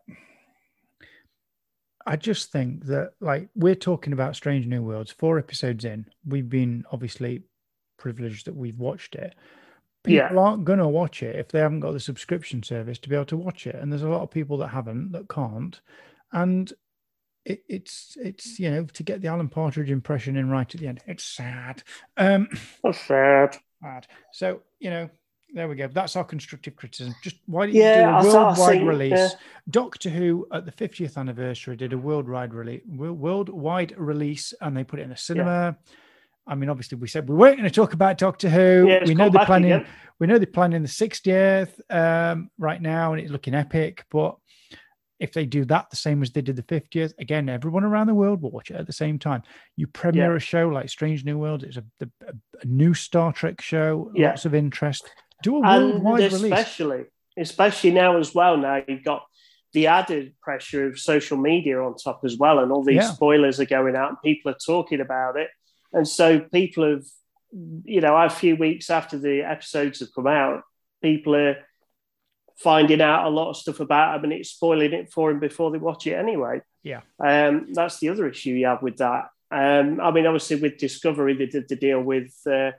I just think that like we're talking about Strange New Worlds, four episodes in, we've been obviously privileged that we've watched it. People yeah. aren't going to watch it if they haven't got the subscription service to be able to watch it. And there's a lot of people that haven't, that can't. And it, it's it's you know to get the Alan Partridge impression in right at the end. It's sad. Um, it's sad. Sad. So you know, there we go. That's our constructive criticism. Just why did yeah, you do a worldwide release? Yeah. Doctor Who at the 50th anniversary did a worldwide release, worldwide release, and they put it in a cinema. Yeah. I mean, obviously, we said we weren't going to talk about Doctor Who. Yeah, we know they're planning. Again. We know they're planning the 60th um, right now, and it's looking epic. But if they do that the same as they did the 50th, again, everyone around the world will watch it at the same time. You premiere yeah. a show like Strange New World. It's a, a, a new Star Trek show. Yeah. Lots of interest. Do a worldwide and especially, release. especially now as well. Now you've got the added pressure of social media on top as well, and all these spoilers are going out, and people are talking about it and so people have you know, a few weeks after the episodes have come out, people are finding out a lot of stuff about him and it's spoiling it for him before they watch it anyway. Yeah. Um, that's the other issue you have with that. Um, I mean, obviously with Discovery, they did the deal with uh,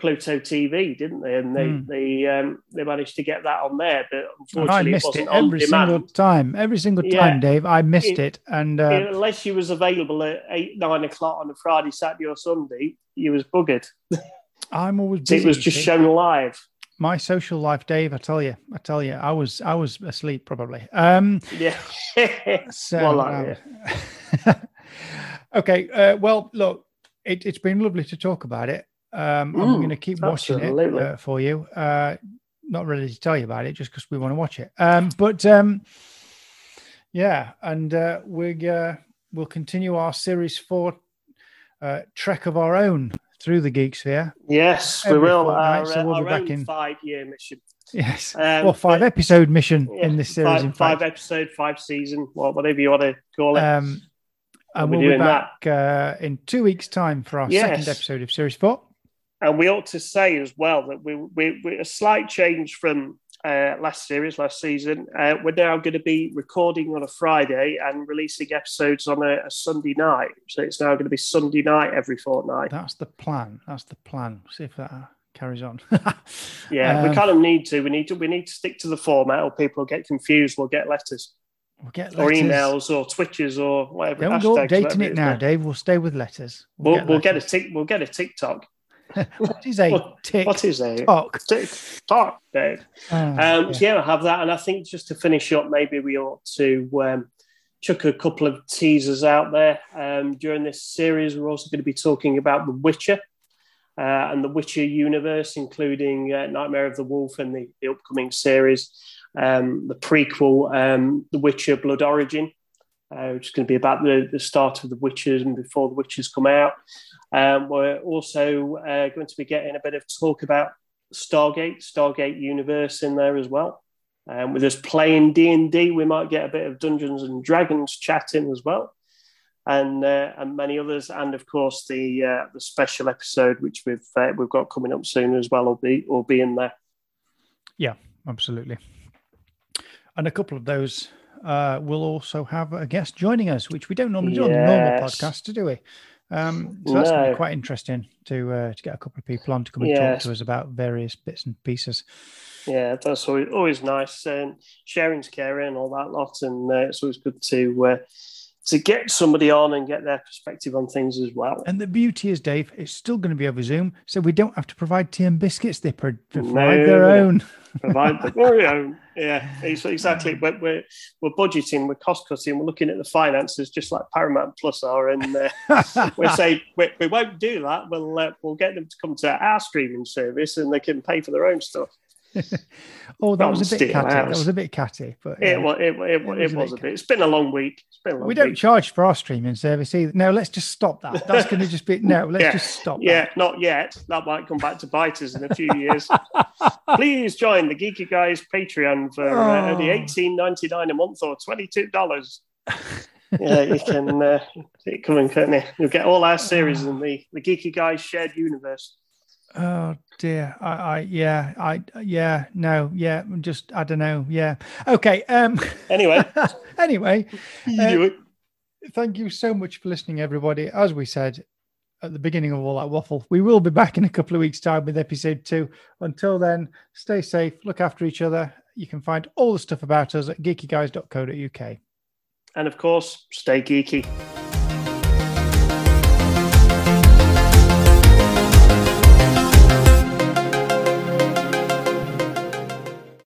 Pluto TV, didn't they? And they mm. they um, they managed to get that on there, but unfortunately, I missed it, it every single time. Every single time, yeah. Dave, I missed it. it and uh, unless you was available at eight nine o'clock on a Friday, Saturday, or Sunday, you was buggered. I'm always busy, It was just shown live. My social life, Dave. I tell you, I tell you, I was I was asleep probably. Um, yeah. so, well, like, um, yeah. okay. Uh, well, look, it, has been lovely to talk about it. Um, mm, I'm going to keep watching it uh, for you. Uh, not ready to tell you about it just because we want to watch it. Um, but um, yeah, and uh, we uh, we'll continue our series four uh, trek of our own through the Geek Sphere. Yes, we will. Our, so we'll be back in five-year mission. Yes, um, well, five episode mission yeah, in this series. Five, five episode, five season, whatever you want to call it. Um, and we'll be back uh, in two weeks' time for our yes. second episode of Series Four. And we ought to say as well that we, we, we a slight change from uh, last series, last season. Uh, we're now going to be recording on a Friday and releasing episodes on a, a, Sunday night. So it's now going to be Sunday night every fortnight. That's the plan. That's the plan. See if that carries on. yeah, um, we kind of need to. We need to. We need to stick to the format, or people will get confused. We'll get letters. We'll get letters. or emails or twitches or whatever. Don't go updating it now, Dave. We'll stay with letters. We'll, we'll, get, we'll get, a tic, we'll get a TikTok. what is a what, tick? What is a talk? TikTok, Dave? Oh, um, yeah. So yeah, I have that, and I think just to finish up, maybe we ought to um, chuck a couple of teasers out there um, during this series. We're also going to be talking about The Witcher. Uh, and the Witcher universe, including uh, Nightmare of the Wolf and the, the upcoming series, um, the prequel, um, The Witcher Blood Origin, uh, which is going to be about the, the start of the Witches and before the Witches come out. Um, we're also uh, going to be getting a bit of talk about Stargate, Stargate Universe in there as well. Um, with us playing D and D, we might get a bit of Dungeons and Dragons chatting as well, and uh, and many others, and of course the uh, the special episode which we've uh, we've got coming up soon as well will be will be in there. Yeah, absolutely. And a couple of those uh, we'll also have a guest joining us, which we don't normally do yes. on the normal podcast, do we? Um, so that's no. quite interesting to uh, to get a couple of people on to come and yes. talk to us about various bits and pieces. Yeah, that's always, always nice. And sharing's caring and all that lot, and uh, it's always good to uh, to get somebody on and get their perspective on things as well. And the beauty is, Dave, it's still going to be over Zoom, so we don't have to provide tea and biscuits. They provide no, their own. Provide their own. Yeah, exactly. We're, we're, we're budgeting, we're cost cutting, we're looking at the finances just like Paramount Plus are, and uh, we say we, we won't do that. We'll uh, we'll get them to come to our streaming service and they can pay for their own stuff. oh, that was a bit catty. That was a bit catty, but it, was, it, it, it, was, was a bit. It's been a long week. It's been a long we don't charge for our streaming service either. No, let's just stop that. That's going to just be no. Let's yeah. just stop. Yeah, that. not yet. That might come back to bite us in a few years. Please join the Geeky Guys Patreon for oh. uh, only eighteen ninety nine a month or twenty two dollars. yeah, you can uh, come and you? will get all our series in the the Geeky Guys shared universe. Oh dear. I, I yeah, I yeah, no, yeah, just I don't know. Yeah. Okay. Um anyway. anyway. Uh, thank you so much for listening, everybody. As we said at the beginning of all that waffle, we will be back in a couple of weeks' time with episode two. Until then, stay safe, look after each other. You can find all the stuff about us at geekyguys.co.uk. And of course, stay geeky.